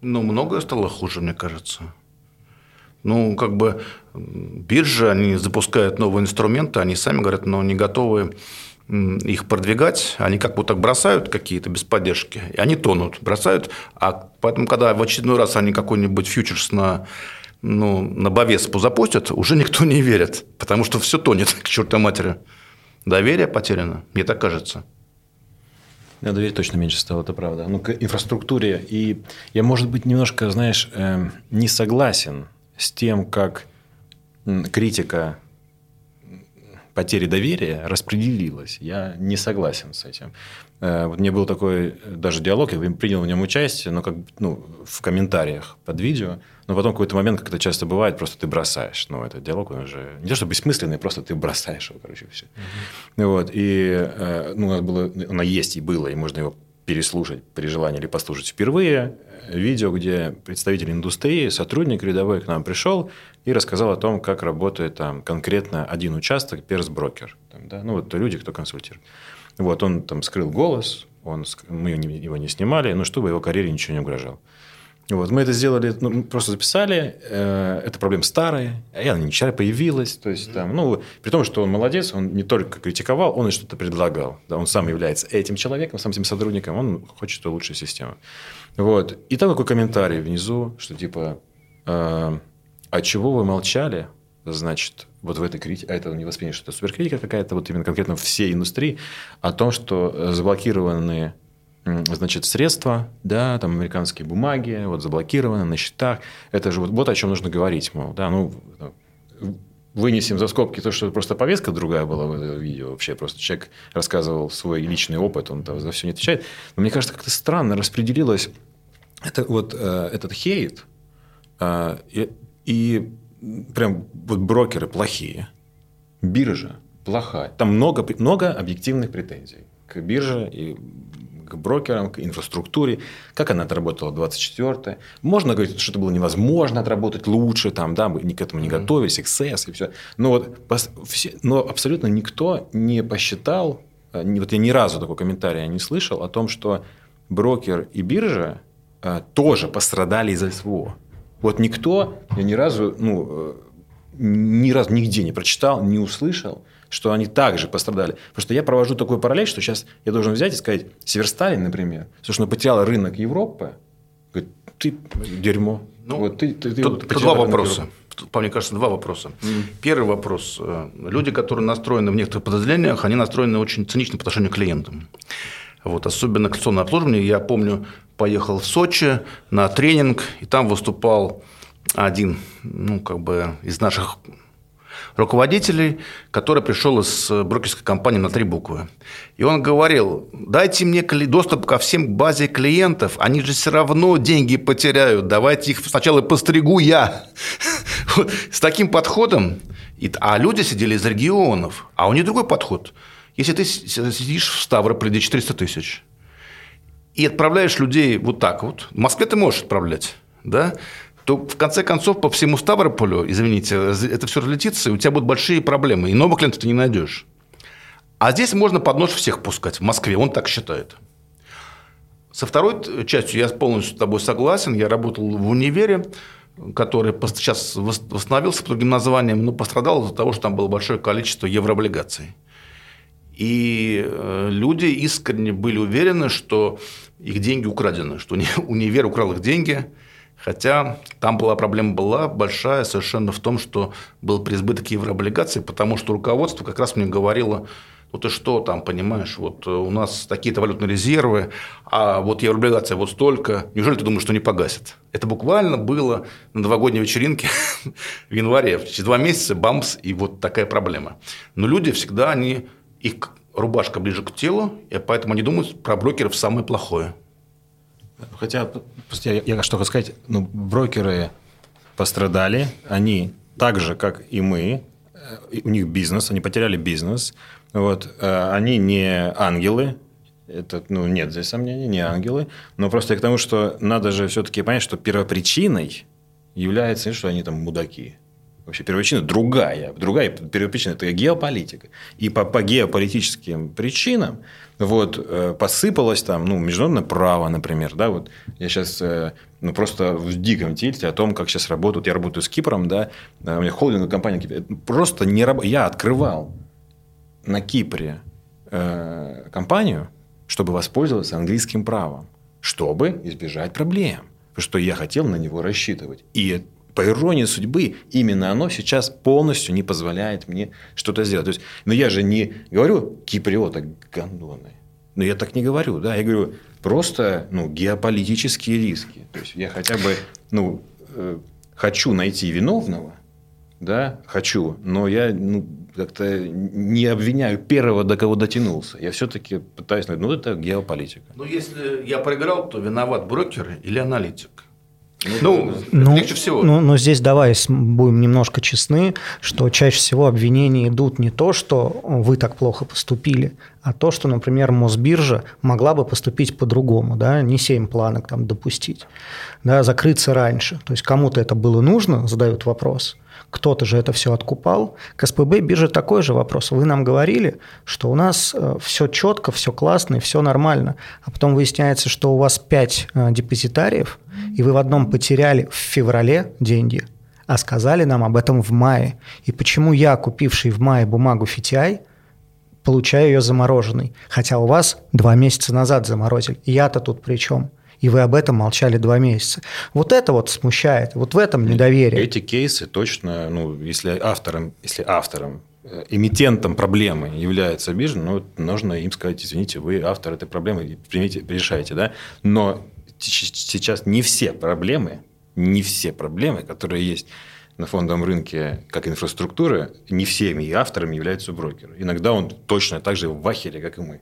Ну, многое стало хуже, мне кажется. Ну, как бы биржи, они запускают новые инструменты, они сами говорят, но не готовы их продвигать, они как будто бросают какие-то без поддержки, и они тонут, бросают, а поэтому, когда в очередной раз они какой-нибудь фьючерс на ну, на Бовеспу запустят, уже никто не верит, потому что все тонет к чертовой матери. Доверие потеряно, мне так кажется. Да, доверие точно меньше стало, это правда. Ну, к инфраструктуре. И я, может быть, немножко, знаешь, э, не согласен с тем, как критика потери доверия распределилась. Я не согласен с этим. Э, вот мне был такой даже диалог, я принял в нем участие, но как ну, в комментариях под видео. Но потом какой-то момент, как это часто бывает, просто ты бросаешь. Ну, этот диалог, он уже не то, что бессмысленный, просто ты бросаешь его, короче, все. Угу. Вот. И э, ну, у нас было, она есть и было, и можно его переслушать при желании или послушать впервые. Видео, где представитель индустрии, сотрудник рядовой к нам пришел и рассказал о том, как работает там конкретно один участок, перс-брокер. да? Ну, вот люди, кто консультирует. Вот, он там скрыл голос, он, мы его не снимали, но чтобы его карьере ничего не угрожало. Вот, мы это сделали, ну, просто записали, э, это проблема старая, а она не появилась, то есть, там, ну, при том, что он молодец, он не только критиковал, он и что-то предлагал, да, он сам является этим человеком, сам этим сотрудником, он хочет улучшить систему. Вот, и там такой комментарий внизу, что типа, э, а чего вы молчали, значит, вот в этой критике, а это не воспринято, что это суперкритика какая-то, вот именно конкретно всей индустрии, о том, что заблокированные значит, средства, да, там американские бумаги, вот заблокированы на счетах. Это же вот, вот о чем нужно говорить, мол, да, ну, вынесем за скобки то, что просто повестка другая была в этом видео. Вообще просто человек рассказывал свой личный опыт, он там за все не отвечает. Но мне кажется, как-то странно распределилось это, вот, э, этот хейт. Э, и, и прям вот брокеры плохие, биржа плохая. Там много, много объективных претензий к бирже и к брокерам, к инфраструктуре, как она отработала 24 Можно говорить, что это было невозможно отработать лучше, там, да, мы к этому не готовились, XS и все. Но, вот, но абсолютно никто не посчитал, э, вот я ни разу такого комментария не слышал о том, что брокер и биржа а, тоже пострадали из-за СВО. Вот никто, я ни разу, ну, э, ни разу нигде не прочитал, не услышал, что они также пострадали. Потому что я провожу такой параллель, что сейчас я должен взять и сказать, Северсталин, например, собственно, потерял рынок Европы, говорит, ты дерьмо. Ну, вот ты, ты, тут, вот, тут два вопроса. Европы. По мне кажется, два вопроса. Mm. Первый вопрос. Э, люди, которые настроены в некоторых подразделениях, они настроены очень цинично по отношению к клиентам. Вот, особенно конституционное обслуживание. Я помню, поехал в Сочи на тренинг, и там выступал один ну, как бы из наших руководителей, который пришел из брокерской компании на три буквы. И он говорил, дайте мне доступ ко всем базе клиентов, они же все равно деньги потеряют, давайте их сначала постригу я. С таким подходом, а люди сидели из регионов, а у них другой подход. Если ты сидишь в Ставрополе, где 400 тысяч, и отправляешь людей вот так вот, в Москве ты можешь отправлять, да, то в конце концов по всему Ставрополю, извините, это все разлетится, и у тебя будут большие проблемы, и новых клиентов ты не найдешь. А здесь можно под нож всех пускать в Москве, он так считает. Со второй частью я полностью с тобой согласен. Я работал в универе, который сейчас восстановился под другим названием, но пострадал из-за того, что там было большое количество еврооблигаций. И э, люди искренне были уверены, что их деньги украдены, что универ украл их деньги, хотя там была проблема была большая совершенно в том, что был преизбыток еврооблигаций, потому что руководство как раз мне говорило, ну ты что там, понимаешь, вот у нас такие-то валютные резервы, а вот еврооблигация вот столько, неужели ты думаешь, что не погасит? Это буквально было на новогодней вечеринке в январе, через два месяца бамс, и вот такая проблема. Но люди всегда, они, их рубашка ближе к телу, и поэтому они думают про брокеров самое плохое. Хотя, я, я что хочу сказать, ну, брокеры пострадали, они так же, как и мы, э, у них бизнес, они потеряли бизнес, вот, э, они не ангелы, это, ну, нет здесь сомнений, не ангелы, но просто к тому, что надо же все-таки понять, что первопричиной является, что они там мудаки. Вообще первопричина другая. Другая первопричина – это геополитика. И по, по геополитическим причинам вот, э, посыпалось там, ну, международное право, например. Да, вот я сейчас э, ну, просто в диком тильте о том, как сейчас работают. Я работаю с Кипром, да, у меня холдинговая компания. Просто не раб... Я открывал на Кипре э, компанию, чтобы воспользоваться английским правом, чтобы избежать проблем. Что я хотел на него рассчитывать. И по иронии судьбы, именно оно сейчас полностью не позволяет мне что-то сделать. То есть, но я же не говорю киприота гондоны. Но я так не говорю, да, я говорю просто ну, геополитические риски. То есть я хотя бы ну, э, хочу найти виновного, да, хочу, но я ну, как-то не обвиняю первого, до кого дотянулся. Я все-таки пытаюсь, ну, это геополитика. Ну, если я проиграл, то виноват брокер или аналитик? Ну, ну, легче всего. Ну, но здесь давай будем немножко честны, что чаще всего обвинения идут не то, что вы так плохо поступили, а то, что, например, Мосбиржа могла бы поступить по-другому, да, не 7 планок там допустить, да, закрыться раньше. То есть кому-то это было нужно, задают вопрос – кто-то же это все откупал. К СПБ бирже такой же вопрос. Вы нам говорили, что у нас э, все четко, все классно и все нормально. А потом выясняется, что у вас 5 э, депозитариев, и вы в одном потеряли в феврале деньги, а сказали нам об этом в мае. И почему я, купивший в мае бумагу FTI, получаю ее замороженной, хотя у вас два месяца назад заморозили. Я-то тут при чем? И вы об этом молчали два месяца. Вот это вот смущает, вот в этом недоверие. Эти кейсы точно, ну, если автором, если автором эмитентом проблемы является биржа, ну, нужно им сказать, извините, вы автор этой проблемы, примите, решайте, да. Но сейчас не все проблемы, не все проблемы, которые есть на фондовом рынке как инфраструктуры, не всеми авторами являются брокеры. Иногда он точно так же в ахере, как и мы.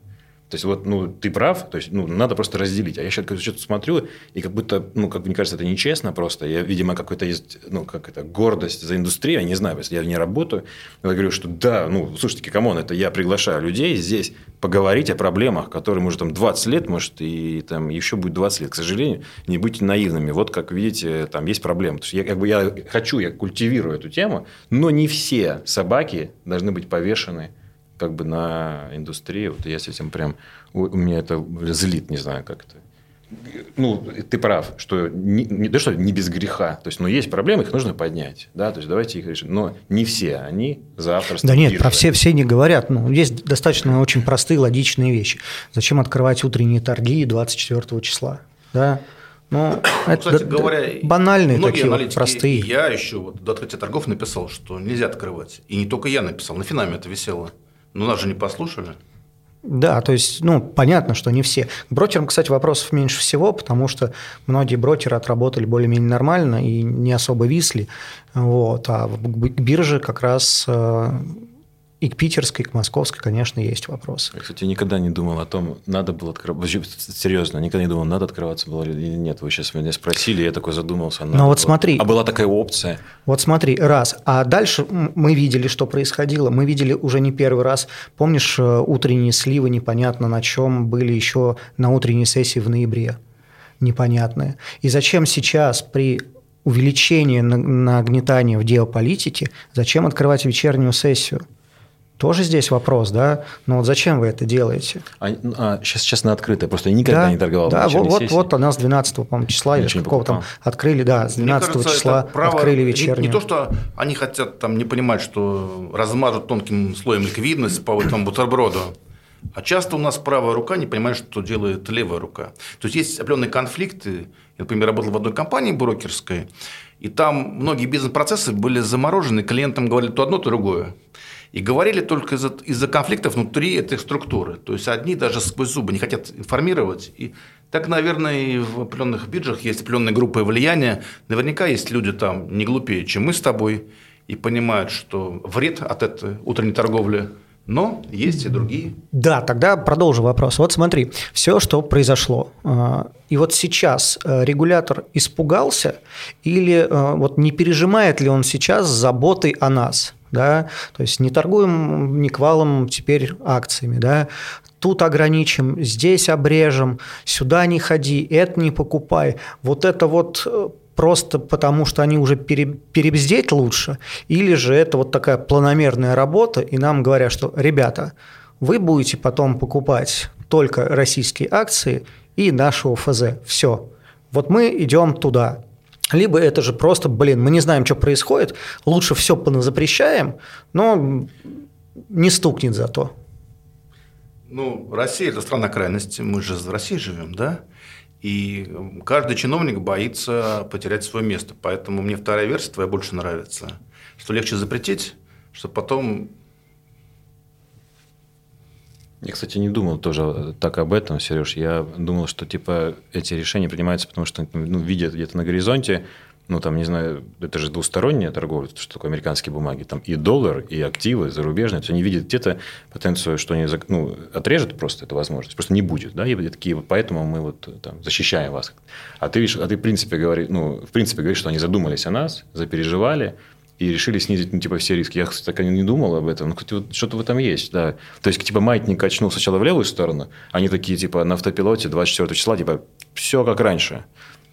То есть, вот, ну, ты прав, то есть, ну, надо просто разделить. А я сейчас что-то смотрю, и как будто, ну, как мне кажется, это нечестно просто. Я, видимо, какой-то есть, ну, как это, гордость за индустрию, я не знаю, если я не работаю. Я говорю, что да, ну, слушайте, come on, это я приглашаю людей здесь поговорить о проблемах, которые, может, там 20 лет, может, и там еще будет 20 лет. К сожалению, не будьте наивными. Вот, как видите, там есть проблемы. То есть, я, как бы, я хочу, я культивирую эту тему, но не все собаки должны быть повешены как бы на индустрию. Вот я с этим прям... У меня это злит, не знаю, как это. Ну, ты прав, что не, не, да что, не без греха. То есть, но есть проблемы, их нужно поднять. Да? То есть, давайте их решим. Но не все они за авторство. Да нет, биржи. про все, все не говорят. Ну, есть достаточно очень простые, логичные вещи. Зачем открывать утренние торги 24 числа? Да? Ну, ну, это кстати говоря, банальные такие вот простые. Я еще вот до открытия торгов написал, что нельзя открывать. И не только я написал, на Финаме это висело. Ну, нас же не послушали. Да, то есть, ну, понятно, что не все. К брокерам, кстати, вопросов меньше всего, потому что многие брокеры отработали более-менее нормально и не особо висли. Вот, а к бирже как раз э, и к питерской, и к московской, конечно, есть вопросы. Я, кстати, никогда не думал о том, надо было открываться. Серьезно, никогда не думал, надо открываться было или нет. Вы сейчас меня спросили, я такой задумался. Но вот было. смотри. А была такая опция. Вот смотри, раз. А дальше мы видели, что происходило. Мы видели уже не первый раз. Помнишь, э, утренние сливы непонятно на чем были еще на утренней сессии в ноябре? Непонятные. И зачем сейчас при увеличении нагнетания в геополитике, зачем открывать вечернюю сессию? Тоже здесь вопрос, да? Но вот зачем вы это делаете? А, а, сейчас, сейчас на открытое, просто я никогда да, не торговал. Да, вот, вот, вот она с 12 по числа или какого там открыли, да, с 12 кажется, числа право, открыли вечернюю. Не, не то, что они хотят там не понимать, что размажут тонким слоем ликвидность по этому бутерброду, А часто у нас правая рука не понимает, что делает левая рука. То есть есть определенные конфликты. Я, например, работал в одной компании брокерской, и там многие бизнес-процессы были заморожены, клиентам говорили то одно, то другое. И говорили только из-за из конфликтов внутри этой структуры. То есть одни даже сквозь зубы не хотят информировать. И так, наверное, и в определенных биржах есть определенные группы влияния. Наверняка есть люди там не глупее, чем мы с тобой, и понимают, что вред от этой утренней торговли но есть и другие. Да, тогда продолжу вопрос. Вот смотри, все, что произошло. А, и вот сейчас э, регулятор испугался или э, вот не пережимает ли он сейчас заботой о нас? Да? То есть не торгуем ни квалом теперь акциями, да? тут ограничим, здесь обрежем, сюда не ходи, это не покупай. Вот это вот э, просто потому, что они уже пере, перебздеть лучше, или же это вот такая планомерная работа, и нам говорят, что, ребята, вы будете потом покупать только российские акции и нашу ОФЗ. Все. Вот мы идем туда. Либо это же просто, блин, мы не знаем, что происходит, лучше все поназапрещаем, но не стукнет зато. Ну, Россия – это страна крайности, мы же в России живем, да? И каждый чиновник боится потерять свое место. Поэтому мне вторая версия твоя больше нравится. Что легче запретить, что потом я, кстати, не думал тоже так об этом, Сереж. Я думал, что типа эти решения принимаются, потому что ну, видят где-то на горизонте. Ну, там, не знаю, это же двусторонняя торговля, что такое американские бумаги, там и доллар, и активы зарубежные, то есть они видят где-то потенцию, что они ну, отрежут просто эту возможность, просто не будет, да, и такие, поэтому мы вот там защищаем вас. А ты, видишь, а ты в принципе говоришь, ну, в принципе говоришь, что они задумались о нас, запереживали, и решили снизить, ну, типа, все риски. Я, кстати, так и не думал об этом. Ну, кстати, вот что-то в этом есть, да. То есть, типа, маятник качнул сначала в левую сторону, они такие, типа, на автопилоте 24 числа, типа, все как раньше.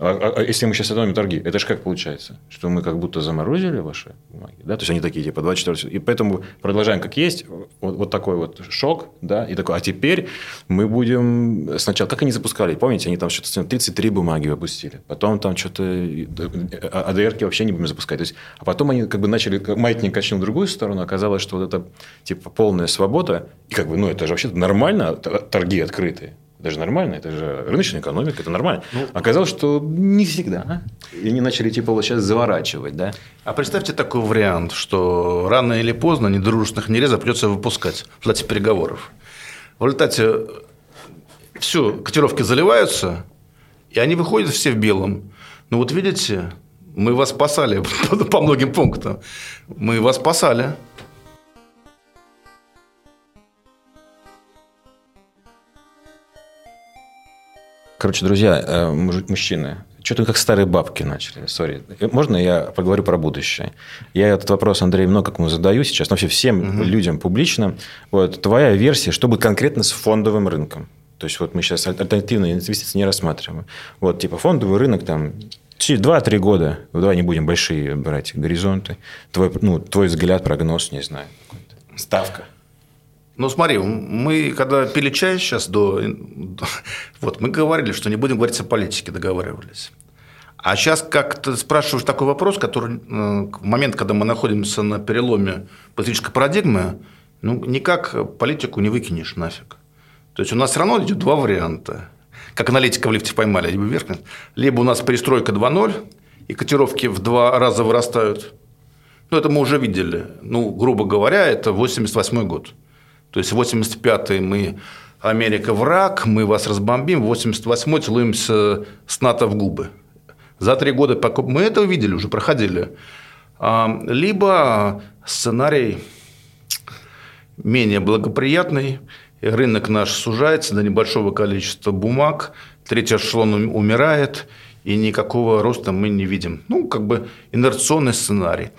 А, а, а если мы сейчас отдадим торги, это же как получается? Что мы как будто заморозили ваши бумаги, да? То есть они такие, типа, 24 И поэтому продолжаем как есть. Вот, вот такой вот шок, да? И такой, а теперь мы будем сначала... Как они запускали? Помните, они там что-то 33 бумаги выпустили. Потом там что-то... АДРки вообще не будем запускать. То есть, а потом они как бы начали... Маятник качнул в другую сторону. Оказалось, что вот это, типа, полная свобода. И как бы, ну, это же вообще нормально, торги открытые. Это же нормально, это же рыночная экономика, это нормально. Ну, Оказалось, что не всегда. А? И они начали типа вот сейчас заворачивать, да? А представьте такой вариант, что рано или поздно недружественных нерезов придется выпускать в результате переговоров. В результате все, котировки заливаются, и они выходят все в белом. Ну вот видите, мы вас спасали по многим пунктам. Мы вас спасали. Короче, друзья, э, мужчины, что-то как старые бабки начали. Сори. Можно я поговорю про будущее? Я этот вопрос, Андрей, много кому задаю сейчас, но вообще всем угу. людям публично. Вот твоя версия, что будет конкретно с фондовым рынком? То есть, вот мы сейчас альтернативные инвестиции не рассматриваем. Вот, типа, фондовый рынок там 2-3 года, давай не будем большие брать горизонты. Твой, ну, твой взгляд, прогноз, не знаю. Ставка. Ну, смотри, мы когда пили чай сейчас до... Вот, мы говорили, что не будем говорить о политике, договаривались. А сейчас как ты спрашиваешь такой вопрос, который э, в момент, когда мы находимся на переломе политической парадигмы, ну, никак политику не выкинешь нафиг. То есть, у нас все равно идет два варианта. Как аналитика в лифте поймали, либо вверх, либо у нас перестройка 2.0, и котировки в два раза вырастают. Ну, это мы уже видели. Ну, грубо говоря, это 88 год. То есть 85-й мы Америка враг, мы вас разбомбим, 88-й целуемся с НАТО в губы. За три года мы это увидели, уже проходили. А, либо сценарий менее благоприятный, рынок наш сужается до небольшого количества бумаг, третий эшелон умирает, и никакого роста мы не видим. Ну, как бы инерционный сценарий.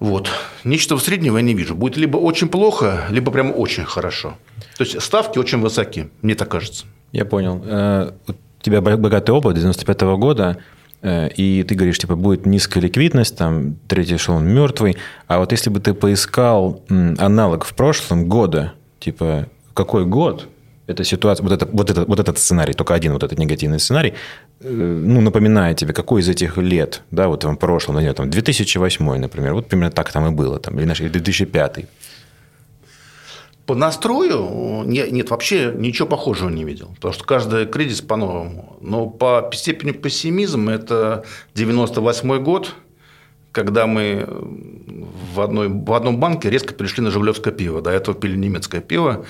Вот. Ничего среднего я не вижу. Будет либо очень плохо, либо прямо очень хорошо. То есть ставки очень высоки, мне так кажется. Я понял. Э, у тебя богатый опыт 95 -го года, э, и ты говоришь, типа, будет низкая ликвидность, там, третий эшелон мертвый. А вот если бы ты поискал аналог в прошлом года, типа, какой год эта ситуация, вот, это, вот, это, вот этот сценарий, только один вот этот негативный сценарий, э, ну, напоминает тебе, какой из этих лет, да, вот в прошлом, например, там, 2008, например, вот примерно так там и было, там, или, или 2005. По настрою нет, нет, вообще ничего похожего не видел, потому что каждый кризис по-новому. Но по степени пессимизма это 98 год, когда мы в, одной, в одном банке резко перешли на жигулевское пиво. До этого пили немецкое пиво,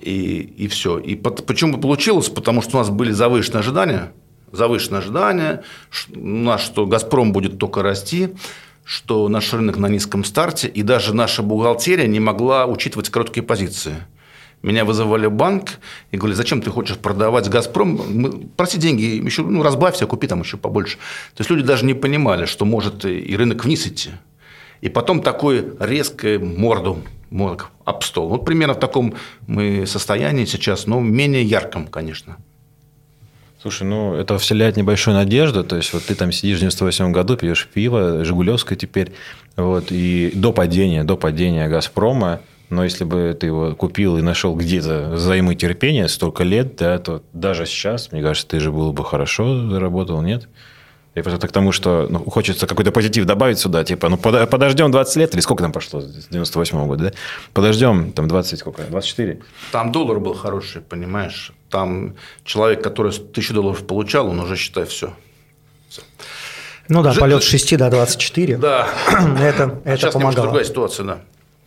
и, и все. И под, почему получилось? Потому что у нас были завышенные ожидания, завышенные ожидания, у нас, что «Газпром» будет только расти, что наш рынок на низком старте, и даже наша бухгалтерия не могла учитывать короткие позиции. Меня вызывали в банк и говорили, зачем ты хочешь продавать «Газпром»? Мы, проси деньги, еще, ну, разбавься, купи там еще побольше. То есть люди даже не понимали, что может и рынок вниз идти. И потом такой резкой морду мозг об стол. Вот примерно в таком мы состоянии сейчас, но менее ярком, конечно. Слушай, ну это вселяет небольшую надежду. То есть, вот ты там сидишь в 98 году, пьешь пиво, Жигулевское теперь, вот, и до падения, до падения Газпрома, но если бы ты его купил и нашел где-то взаймы терпения столько лет, да, то даже сейчас, мне кажется, ты же был бы хорошо заработал, нет? Я просто к тому, что ну, хочется какой-то позитив добавить сюда, типа, ну, подождем 20 лет, или сколько там прошло с 98 -го года, да? Подождем, там, 20, сколько, 24? Там доллар был хороший, понимаешь? Там человек, который тысячу долларов получал, он уже, считай, все. все. Ну да, Ж... полет с 6 до 24. Да. это, это сейчас помогало. другая ситуация, да.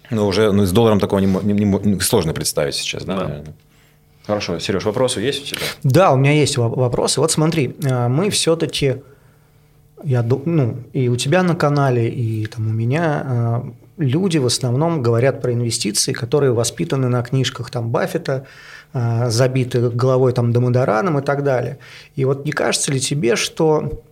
Ну, уже ну, с долларом такого не, не, не, сложно представить сейчас, да? да. Хорошо. Сереж, вопросы есть у тебя? Да, у меня есть вопросы. Вот смотри, э, мы все-таки я, ну, и у тебя на канале, и там у меня э, люди в основном говорят про инвестиции, которые воспитаны на книжках там Баффета, э, забиты головой там Домодораном и так далее. И вот не кажется ли тебе, что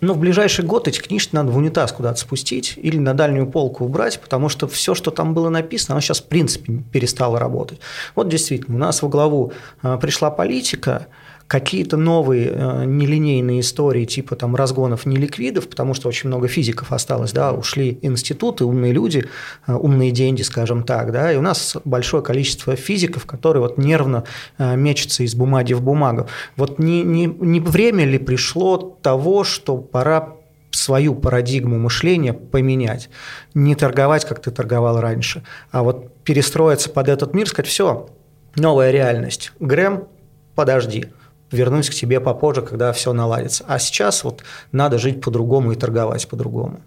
ну, в ближайший год эти книжки надо в унитаз куда-то спустить или на дальнюю полку убрать, потому что все, что там было написано, оно сейчас в принципе перестало работать. Вот действительно, у нас во главу э, пришла политика, какие-то новые э, нелинейные истории типа там разгонов неликвидов, потому что очень много физиков осталось, да, ушли институты, умные люди, э, умные деньги, скажем так, да, и у нас большое количество физиков, которые вот нервно э, мечутся из бумаги в бумагу. Вот не, не, не время ли пришло того, что пора свою парадигму мышления поменять, не торговать, как ты торговал раньше, а вот перестроиться под этот мир, сказать, все, новая реальность. Грэм, подожди, вернусь к тебе попозже, когда все наладится. А сейчас вот надо жить по-другому и торговать по-другому.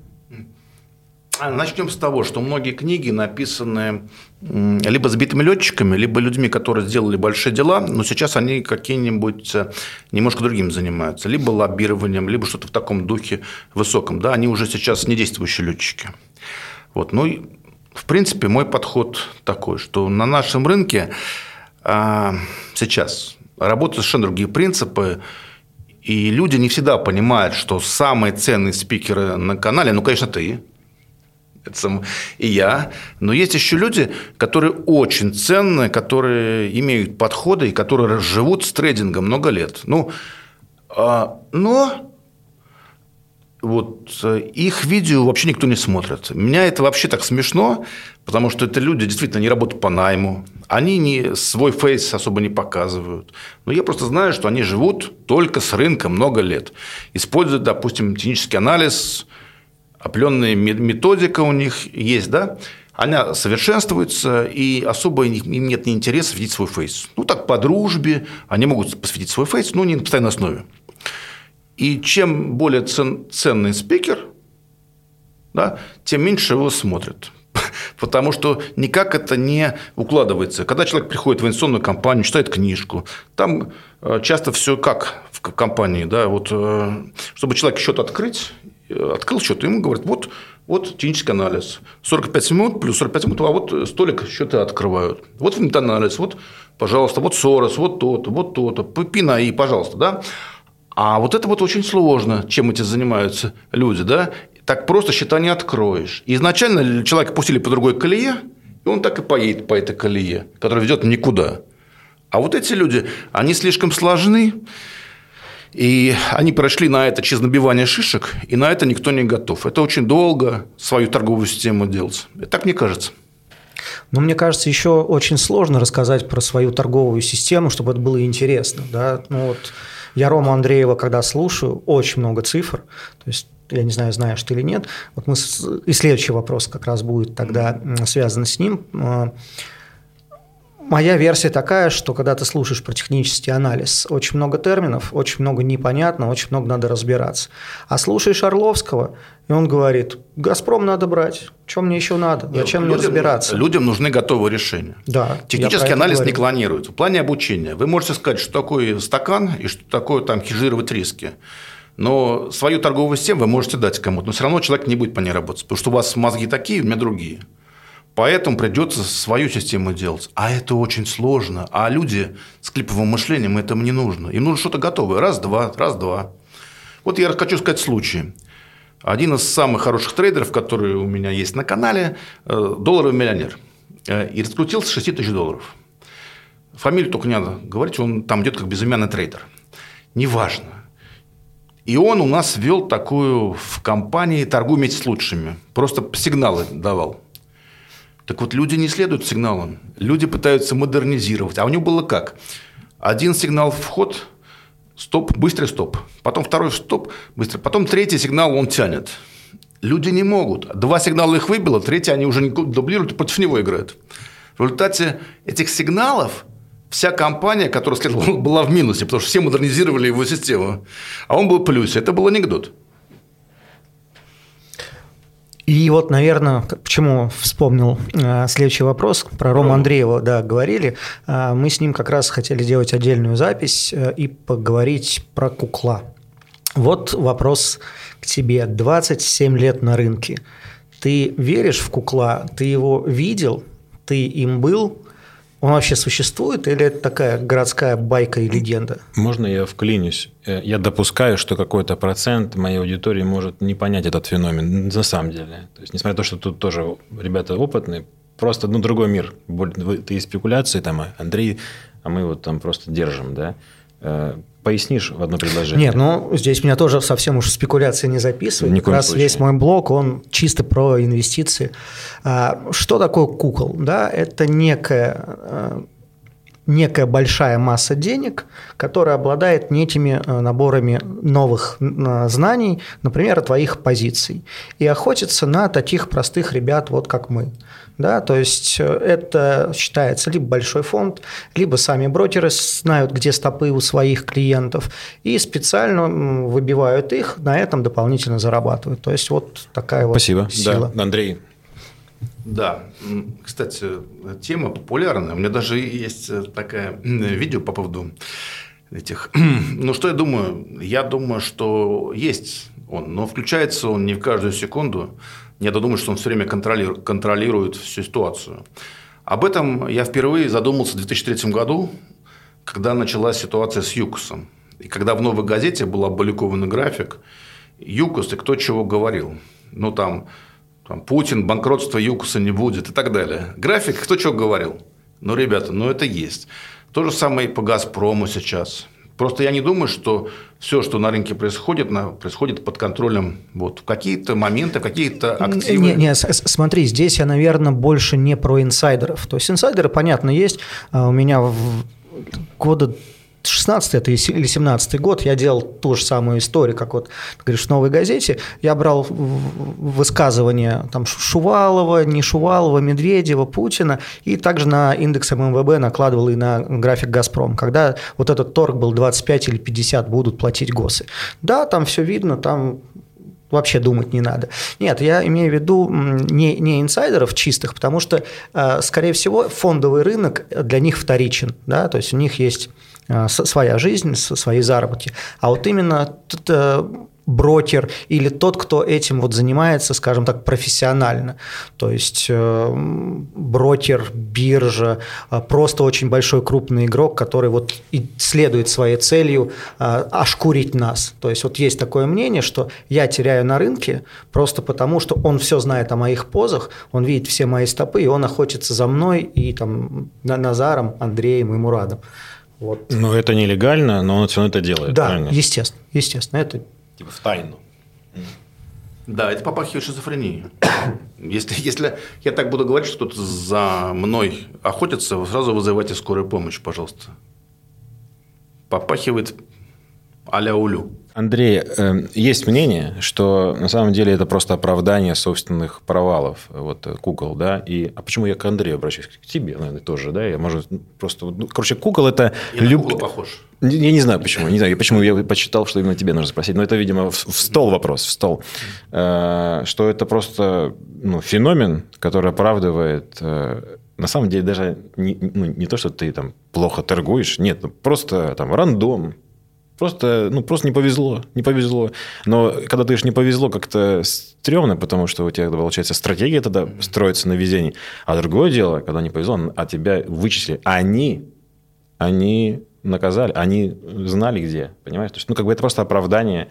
А, начнем с того, что многие книги написаны либо сбитыми летчиками, либо людьми, которые сделали большие дела, но сейчас они какие-нибудь э, немножко другим занимаются, либо лоббированием, либо что-то в таком духе высоком. Да, они уже сейчас не действующие летчики. Вот. Ну, и, в принципе, мой подход такой, что на нашем рынке а, сейчас работают совершенно другие принципы. И люди не всегда понимают, что самые ценные спикеры на канале, ну, конечно, ты, и я. Но есть еще люди, которые очень ценные, которые имеют подходы и которые живут с трейдингом много лет. Ну, а, но вот э, их видео вообще никто не смотрит. Меня это вообще так смешно, потому что это люди действительно не работают по найму, они не, свой face особо не показывают. Но я просто знаю, что они живут только с рынка много лет. Используют, допустим, технический анализ, определенная методика у них есть, да, она совершенствуется, и особо им нет ни интереса видеть свой face. Ну, так, по дружбе они могут посвятить свой face, но не на постоянной основе. И чем более цен, ценный спикер, да, тем меньше его смотрят. Потому что никак это не укладывается. Когда человек приходит в инвестиционную компанию, читает книжку, там э, часто все как в компании. Да, вот, э, чтобы человек счет открыть, э, открыл счет, ему говорят, вот, вот технический анализ. 45 минут плюс 45 минут, а вот столик счеты открывают. Вот анализ, вот, пожалуйста, вот Сорос, вот то-то, вот то-то, пина и, пожалуйста, да. А вот это вот очень сложно, чем эти занимаются люди, да. Так просто счета не откроешь. Изначально человека пустили по другой колее, и он так и поедет по этой колее, которая ведет никуда. А вот эти люди, они слишком сложны, и они прошли на это через набивание шишек, и на это никто не готов. Это очень долго свою торговую систему делать. Так мне кажется. Но мне кажется, еще очень сложно рассказать про свою торговую систему, чтобы это было интересно. Да? Ну, вот я Рому Андреева, когда слушаю, очень много цифр. То есть я не знаю, знаешь ты или нет. Вот мы и следующий вопрос как раз будет тогда связан с ним. А, моя версия такая, что когда ты слушаешь про технический анализ, очень много терминов, очень много непонятно, очень много надо разбираться. А слушаешь Орловского, и он говорит, «Газпром надо брать, что мне еще надо, зачем людям, мне разбираться?» Людям нужны готовые решения. Да, Технический анализ не клонирует. В плане обучения вы можете сказать, что такое стакан и что такое там хеджировать риски. Но свою торговую систему вы можете дать кому-то, но все равно человек не будет по ней работать, потому что у вас мозги такие, у меня другие. Поэтому придется свою систему делать. А это очень сложно. А люди с клиповым мышлением этому не нужно. Им нужно что-то готовое. Раз-два, раз-два. Вот я хочу сказать случай. Один из самых хороших трейдеров, который у меня есть на канале, э, долларовый миллионер. Э, и раскрутился с 6 тысяч долларов. Фамилию только не надо говорить, он там идет как безымянный трейдер. Неважно. И он у нас вел такую в компании «Торгуй с лучшими». Просто сигналы давал. Так вот, люди не следуют сигналам. Люди пытаются модернизировать. А у него было как? Один сигнал вход, стоп, быстрый стоп. Потом второй стоп, быстро. Потом третий сигнал он тянет. Люди не могут. Два сигнала их выбило, третий они уже не дублируют против него играют. В результате этих сигналов вся компания, которая следовала, была в минусе, потому что все модернизировали его систему. А он был в плюсе. Это был анекдот. И вот, наверное, почему вспомнил э, следующий вопрос про Рому Андреева, да, говорили. Э, мы с ним как раз хотели сделать отдельную запись э, и поговорить про кукла. Вот вопрос к тебе. 27 лет на рынке. Ты веришь в кукла? Ты его видел? Ты им был? Он вообще существует или это такая городская байка и легенда? Можно я вклинюсь? Э, я допускаю, что какой-то процент моей аудитории может не понять этот феномен на самом деле. То есть, несмотря на то, что тут тоже ребята опытные, просто ну, другой мир. Ты и спекуляции, там, Андрей, а мы вот там просто держим, да? Э, пояснишь в одно предложение? Нет, ну здесь меня тоже совсем уж спекуляции не записывают. Ни как раз случае. весь мой блог, он чисто про инвестиции. А, что такое кукол? Да, это некая э, некая большая масса денег, которая обладает некими э, наборами новых знаний, например, твоих позиций, и охотится на таких простых ребят, вот как мы. Да, то есть э, это считается либо большой фонд, либо сами брокеры знают, где стопы у своих клиентов, и специально выбивают их, на этом дополнительно зарабатывают. То есть вот такая Спасибо. вот сила. Да. Андрей, да, кстати, тема популярная. У меня даже есть э, такое видео по поводу этих. Ну, что я думаю? Я думаю, что есть он, но включается он не в каждую секунду. Я думаю, что он все время контролирует, контролирует всю ситуацию. Об этом я впервые задумался в 2003 году, когда началась ситуация с ЮКОСом. И когда в «Новой газете» был опубликован график ЮКОС и кто чего говорил. Ну, там, там Путин, банкротство ЮКОСа не будет и так далее. График, кто чего говорил. Ну, ребята, ну это есть. То же самое и по «Газпрому» сейчас. Просто я не думаю, что все, что на рынке происходит, происходит под контролем вот, в какие-то моменты, какие-то активы. Не, не, смотри, здесь я, наверное, больше не про инсайдеров. То есть инсайдеры, понятно, есть. А у меня в года 16 это или 17 год я делал ту же самую историю, как вот, ты говоришь, в «Новой газете». Я брал высказывания там Шувалова, не Шувалова, Медведева, Путина, и также на индекс ММВБ накладывал и на график «Газпром», когда вот этот торг был 25 или 50 будут платить ГОСы. Да, там все видно, там вообще думать не надо. Нет, я имею в виду не, не инсайдеров чистых, потому что, э, скорее всего, фондовый рынок для них вторичен, да, то есть у них есть своя жизнь, свои заработки. А вот именно брокер или тот, кто этим вот занимается, скажем так, профессионально. То есть э, брокер, биржа, э, просто очень большой крупный игрок, который вот и следует своей целью э, ошкурить нас. То есть вот есть такое мнение, что я теряю на рынке просто потому, что он все знает о моих позах, он видит все мои стопы, и он охотится за мной и там Назаром, Андреем и Мурадом. Вот. Ну, это нелегально, но он все равно это делает. Да, правильно? естественно, естественно. Это Типа в тайну. Да, это попахивает шизофренией. Если, если я так буду говорить, что кто-то за мной охотится, вы сразу вызывайте скорую помощь, пожалуйста. Попахивает а-ля улю. Андрей, э, есть мнение, что на самом деле это просто оправдание собственных провалов, вот кукол, да, и, а почему я к Андрею обращаюсь? К тебе, наверное, тоже, да, я, может, просто, ну, короче, кукол это... Я люб... на похож. Я не знаю, почему, не знаю, почему я почитал, что именно тебе нужно спросить, но это, видимо, в, в стол вопрос, в стол, э, что это просто ну, феномен, который оправдывает э, на самом деле даже не, ну, не то, что ты там плохо торгуешь, нет, ну, просто там рандом, Просто, ну, просто не повезло, не повезло. Но когда ты же не повезло, как-то стрёмно, потому что у тебя, получается, стратегия тогда строится на везении. А другое дело, когда не повезло, а тебя вычислили. Они, они наказали, они знали где, понимаешь? То есть, ну, как бы это просто оправдание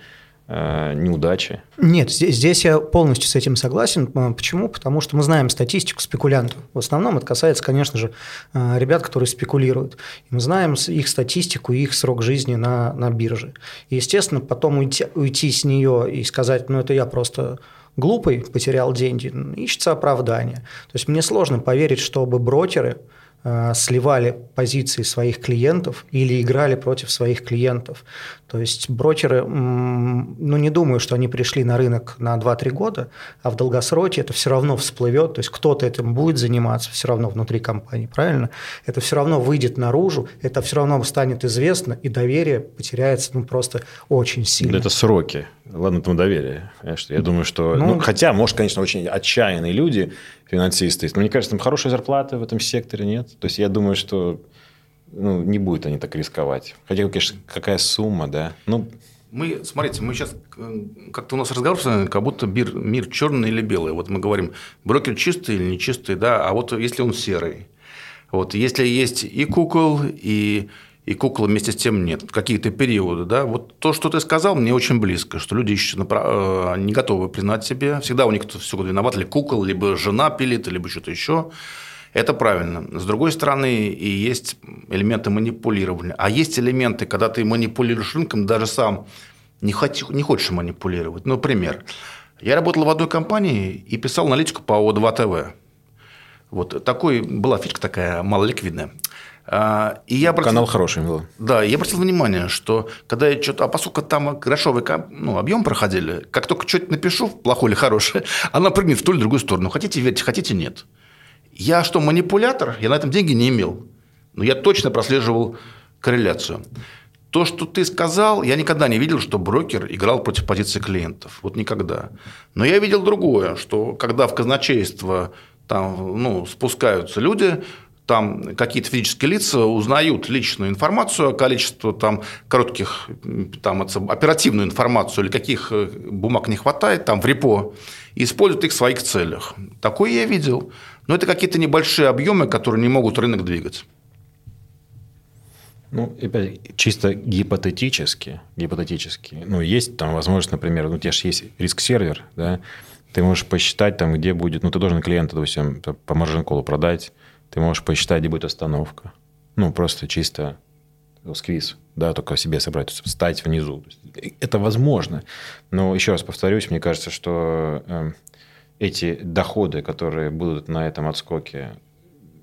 неудачи. Нет, здесь, здесь я полностью с этим согласен. Почему? Потому что мы знаем статистику спекулянтов. В основном это касается, конечно же, э, ребят, которые спекулируют. Мы знаем их статистику и их срок жизни на, на бирже. И, естественно, потом уйти, уйти с нее и сказать, ну это я просто глупый, потерял деньги, ищется оправдание. То есть мне сложно поверить, чтобы брокеры – Э, сливали позиции своих клиентов или играли против своих клиентов. То есть брокеры, ну не думаю, что они пришли на рынок на 2-3 года, а в долгосроче это все равно всплывет, то есть кто-то этим будет заниматься все равно внутри компании, правильно? Это все равно выйдет наружу, это все равно станет известно, и доверие потеряется ну, просто очень сильно. Это сроки. Ладно, там доверие. Я думаю, что... Ну, ну, хотя, может, конечно, очень отчаянные люди, финансисты. Но мне кажется, там хорошая зарплата в этом секторе нет. То есть я думаю, что ну, не будет они так рисковать. Хотя, конечно, какая сумма, да. Ну, мы, смотрите, мы сейчас э, как-то у нас разговор, как будто мир, мир черный или белый. Вот мы говорим, брокер чистый или нечистый, да, а вот если он серый. Вот если есть и кукол, и и кукол вместе с тем нет. Какие-то периоды, да. Вот то, что ты сказал, мне очень близко, что люди еще э, не готовы признать себе. Всегда у них все виноват, ли кукол, либо жена пилит, либо что-то еще. Это правильно. С другой стороны, и есть элементы манипулирования. А есть элементы, когда ты манипулируешь рынком, даже сам не, хоч, не хочешь манипулировать. Например, я работал в одной компании и писал аналитику по ОД2 ТВ. Вот такой, была фишка такая малоликвидная. А, и я обратил, Канал хороший был. Да, я обратил внимание, что когда я что-то... А поскольку там грошовый ну, объем проходили, как только что-то напишу, плохое или хорошее, она прыгнет в ту или другую сторону. Хотите верьте, хотите нет. Я что, манипулятор? Я на этом деньги не имел. Но я точно прослеживал корреляцию. То, что ты сказал, я никогда не видел, что брокер играл против позиции клиентов. Вот никогда. Но я видел другое, что когда в казначейство там, ну, спускаются люди, там какие-то физические лица узнают личную информацию, количество там коротких, там, оперативную информацию или каких э, бумаг не хватает там в репо, и используют их в своих целях. Такое я видел. Но это какие-то небольшие объемы, которые не могут рынок двигать. Ну, опять, чисто гипотетически, гипотетически, ну, есть там возможность, например, ну, у тебя же есть риск-сервер, да, ты можешь посчитать там, где будет, ну, ты должен клиента, допустим, по маржин-колу продать, ты можешь посчитать, где будет остановка. Ну, просто чисто сквиз, да, только себе собрать, встать внизу. Это возможно. Но еще раз повторюсь, мне кажется, что э, эти доходы, которые будут на этом отскоке,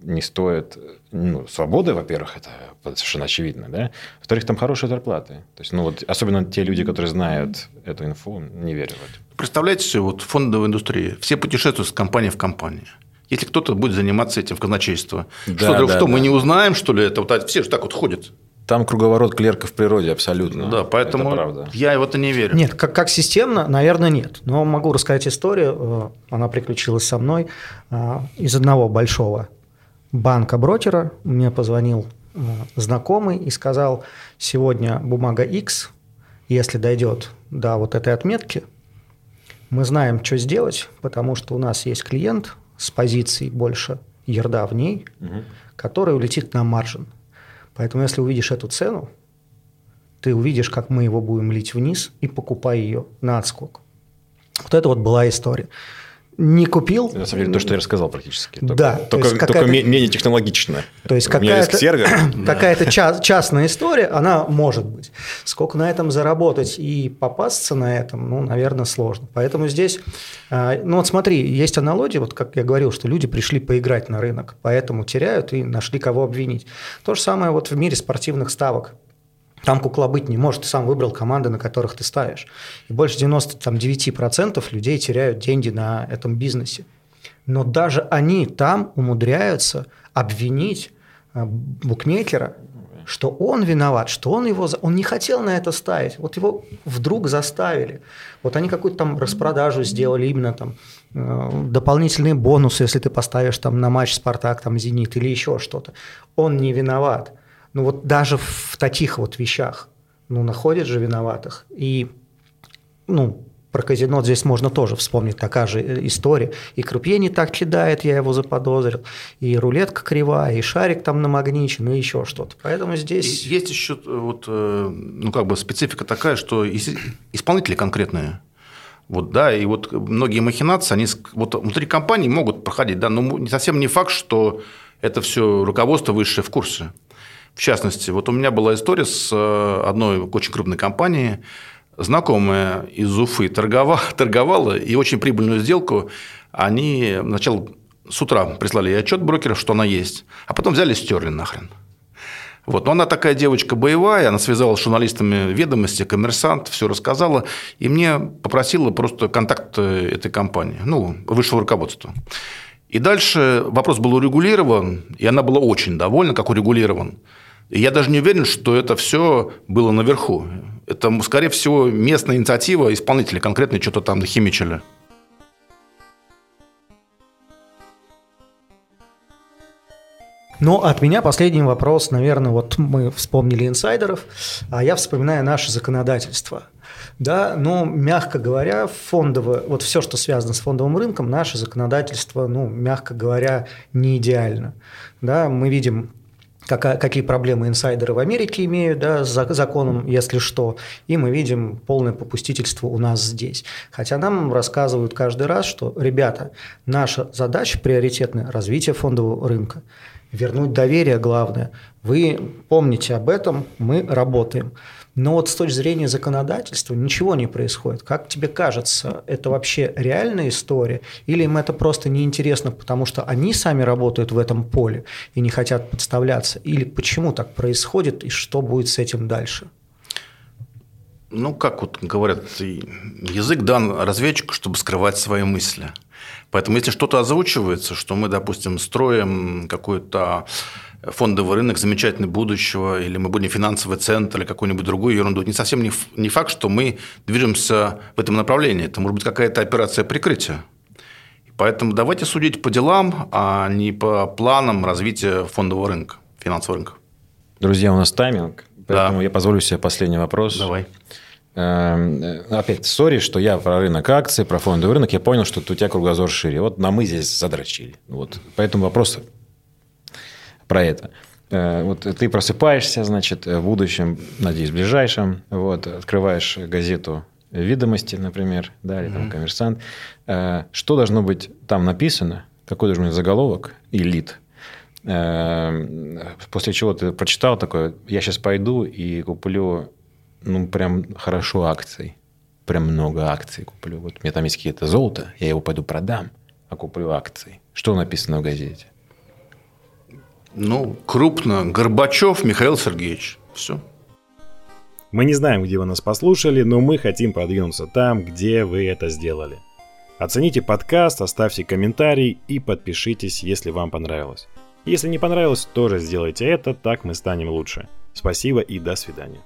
не стоят ну, свободы, во-первых, это совершенно очевидно, да. Во-вторых, там хорошие зарплаты. То есть, ну вот, особенно те люди, которые знают эту инфу, не верю в это. Представляете, вот фондовая индустрия, все путешествуют с компании в компанию если кто-то будет заниматься этим в казначейство. Да, что, да, что да. мы не узнаем, что ли, это вот все же так вот ходят. Там круговорот клерков в природе абсолютно. Да, поэтому это правда. я в это не верю. Нет, как, как системно, наверное, нет. Но могу рассказать историю. Э, она приключилась со мной. Э, из одного большого банка-брокера мне позвонил э, знакомый и сказал, сегодня бумага X, если дойдет до вот этой отметки, мы знаем, что сделать, потому что у нас есть клиент, с позицией больше ерда в ней, угу. который улетит на маржин. Поэтому если увидишь эту цену, ты увидишь, как мы его будем лить вниз и покупай ее на отскок. Вот это вот была история не купил. На самом деле, то, что я рассказал практически. Только, да. Только, только менее технологично. То есть какая-то, какая-то частная история, она может быть. Сколько на этом заработать и попасться на этом, ну, наверное, сложно. Поэтому здесь, а, ну вот смотри, есть аналогия, вот как я говорил, что люди пришли поиграть на рынок, поэтому теряют и нашли кого обвинить. То же самое вот в мире спортивных ставок. Там кукла быть не может, ты сам выбрал команды, на которых ты ставишь. И больше 99% людей теряют деньги на этом бизнесе. Но даже они там умудряются обвинить э, букмекера, что он виноват, что он его... Он не хотел на это ставить, вот его вдруг заставили. Вот они какую-то там распродажу сделали, именно там э, дополнительные бонусы, если ты поставишь там на матч «Спартак», там «Зенит» или еще что-то. Он не виноват. Ну вот даже в таких вот вещах, ну, находят же виноватых. И, ну, про казино здесь можно тоже вспомнить такая же э, история. И крупье не так кидает, я его заподозрил, и рулетка кривая, и шарик там намагничен, и еще что-то. Поэтому здесь... Есть еще э, вот, э, ну, как бы специфика такая, что исполнители конкретные, вот, да, и вот многие махинации, они вот внутри компании могут проходить, да, но совсем не факт, что это все руководство высшее в курсе. В частности, вот у меня была история с э, одной очень крупной компанией, знакомая из Уфы торговала, торговала и очень прибыльную сделку они сначала с утра прислали ей отчет брокеров, что она есть, а потом взяли и стерли нахрен. Вот. Но она такая девочка боевая, она связалась с журналистами ведомости, коммерсант, все рассказала, и мне попросила просто контакт э, этой компании, ну, высшего руководства. И дальше вопрос был урегулирован, и она была очень довольна, как урегулирован. И я даже не уверен, что это все было наверху. Это, скорее всего, местная инициатива, исполнители конкретно что-то там химичили. Но от меня последний вопрос, наверное, вот мы вспомнили инсайдеров, а я вспоминаю наше законодательство. Да, но, мягко говоря, фондовое, вот все, что связано с фондовым рынком, наше законодательство, ну, мягко говоря, не идеально. Да, мы видим какие проблемы инсайдеры в Америке имеют да, с законом, если что, и мы видим полное попустительство у нас здесь. Хотя нам рассказывают каждый раз, что, ребята, наша задача приоритетная – развитие фондового рынка. Вернуть доверие главное. Вы помните об этом, мы работаем. Но вот с точки зрения законодательства ничего не происходит. Как тебе кажется, это вообще реальная история? Или им это просто неинтересно, потому что они сами работают в этом поле и не хотят подставляться? Или почему так происходит и что будет с этим дальше? Ну, как вот говорят, язык дан разведчику, чтобы скрывать свои мысли. Поэтому, если что-то озвучивается, что мы, допустим, строим какую-то фондовый рынок замечательный будущего, или мы будем финансовый центр, или какую-нибудь другую ерунду. Не совсем не, не факт, что мы движемся в этом направлении. Это может быть какая-то операция прикрытия. Поэтому давайте судить по делам, а не по планам развития фондового рынка, финансового рынка. Друзья, у нас тайминг, поэтому да. я позволю себе последний вопрос. Давай. Эм, э, опять, сори, что я про рынок акций, про фондовый рынок, я понял, что у тебя кругозор шире. Вот на мы здесь задрочили. Вот. Поэтому вопрос про это. Э, вот ты просыпаешься, значит, в будущем, надеюсь, в ближайшем, вот, открываешь газету «Видомости», например, да, или там «Коммерсант». Э, что должно быть там написано? Какой должен быть заголовок и лид? Э, после чего ты прочитал такое, я сейчас пойду и куплю, ну, прям хорошо акций. Прям много акций куплю. Вот у меня там есть какие-то золото, я его пойду продам, а куплю акции. Что написано в газете? Ну, крупно. Горбачев Михаил Сергеевич. Все. Мы не знаем, где вы нас послушали, но мы хотим продвинуться там, где вы это сделали. Оцените подкаст, оставьте комментарий и подпишитесь, если вам понравилось. Если не понравилось, тоже сделайте это, так мы станем лучше. Спасибо и до свидания.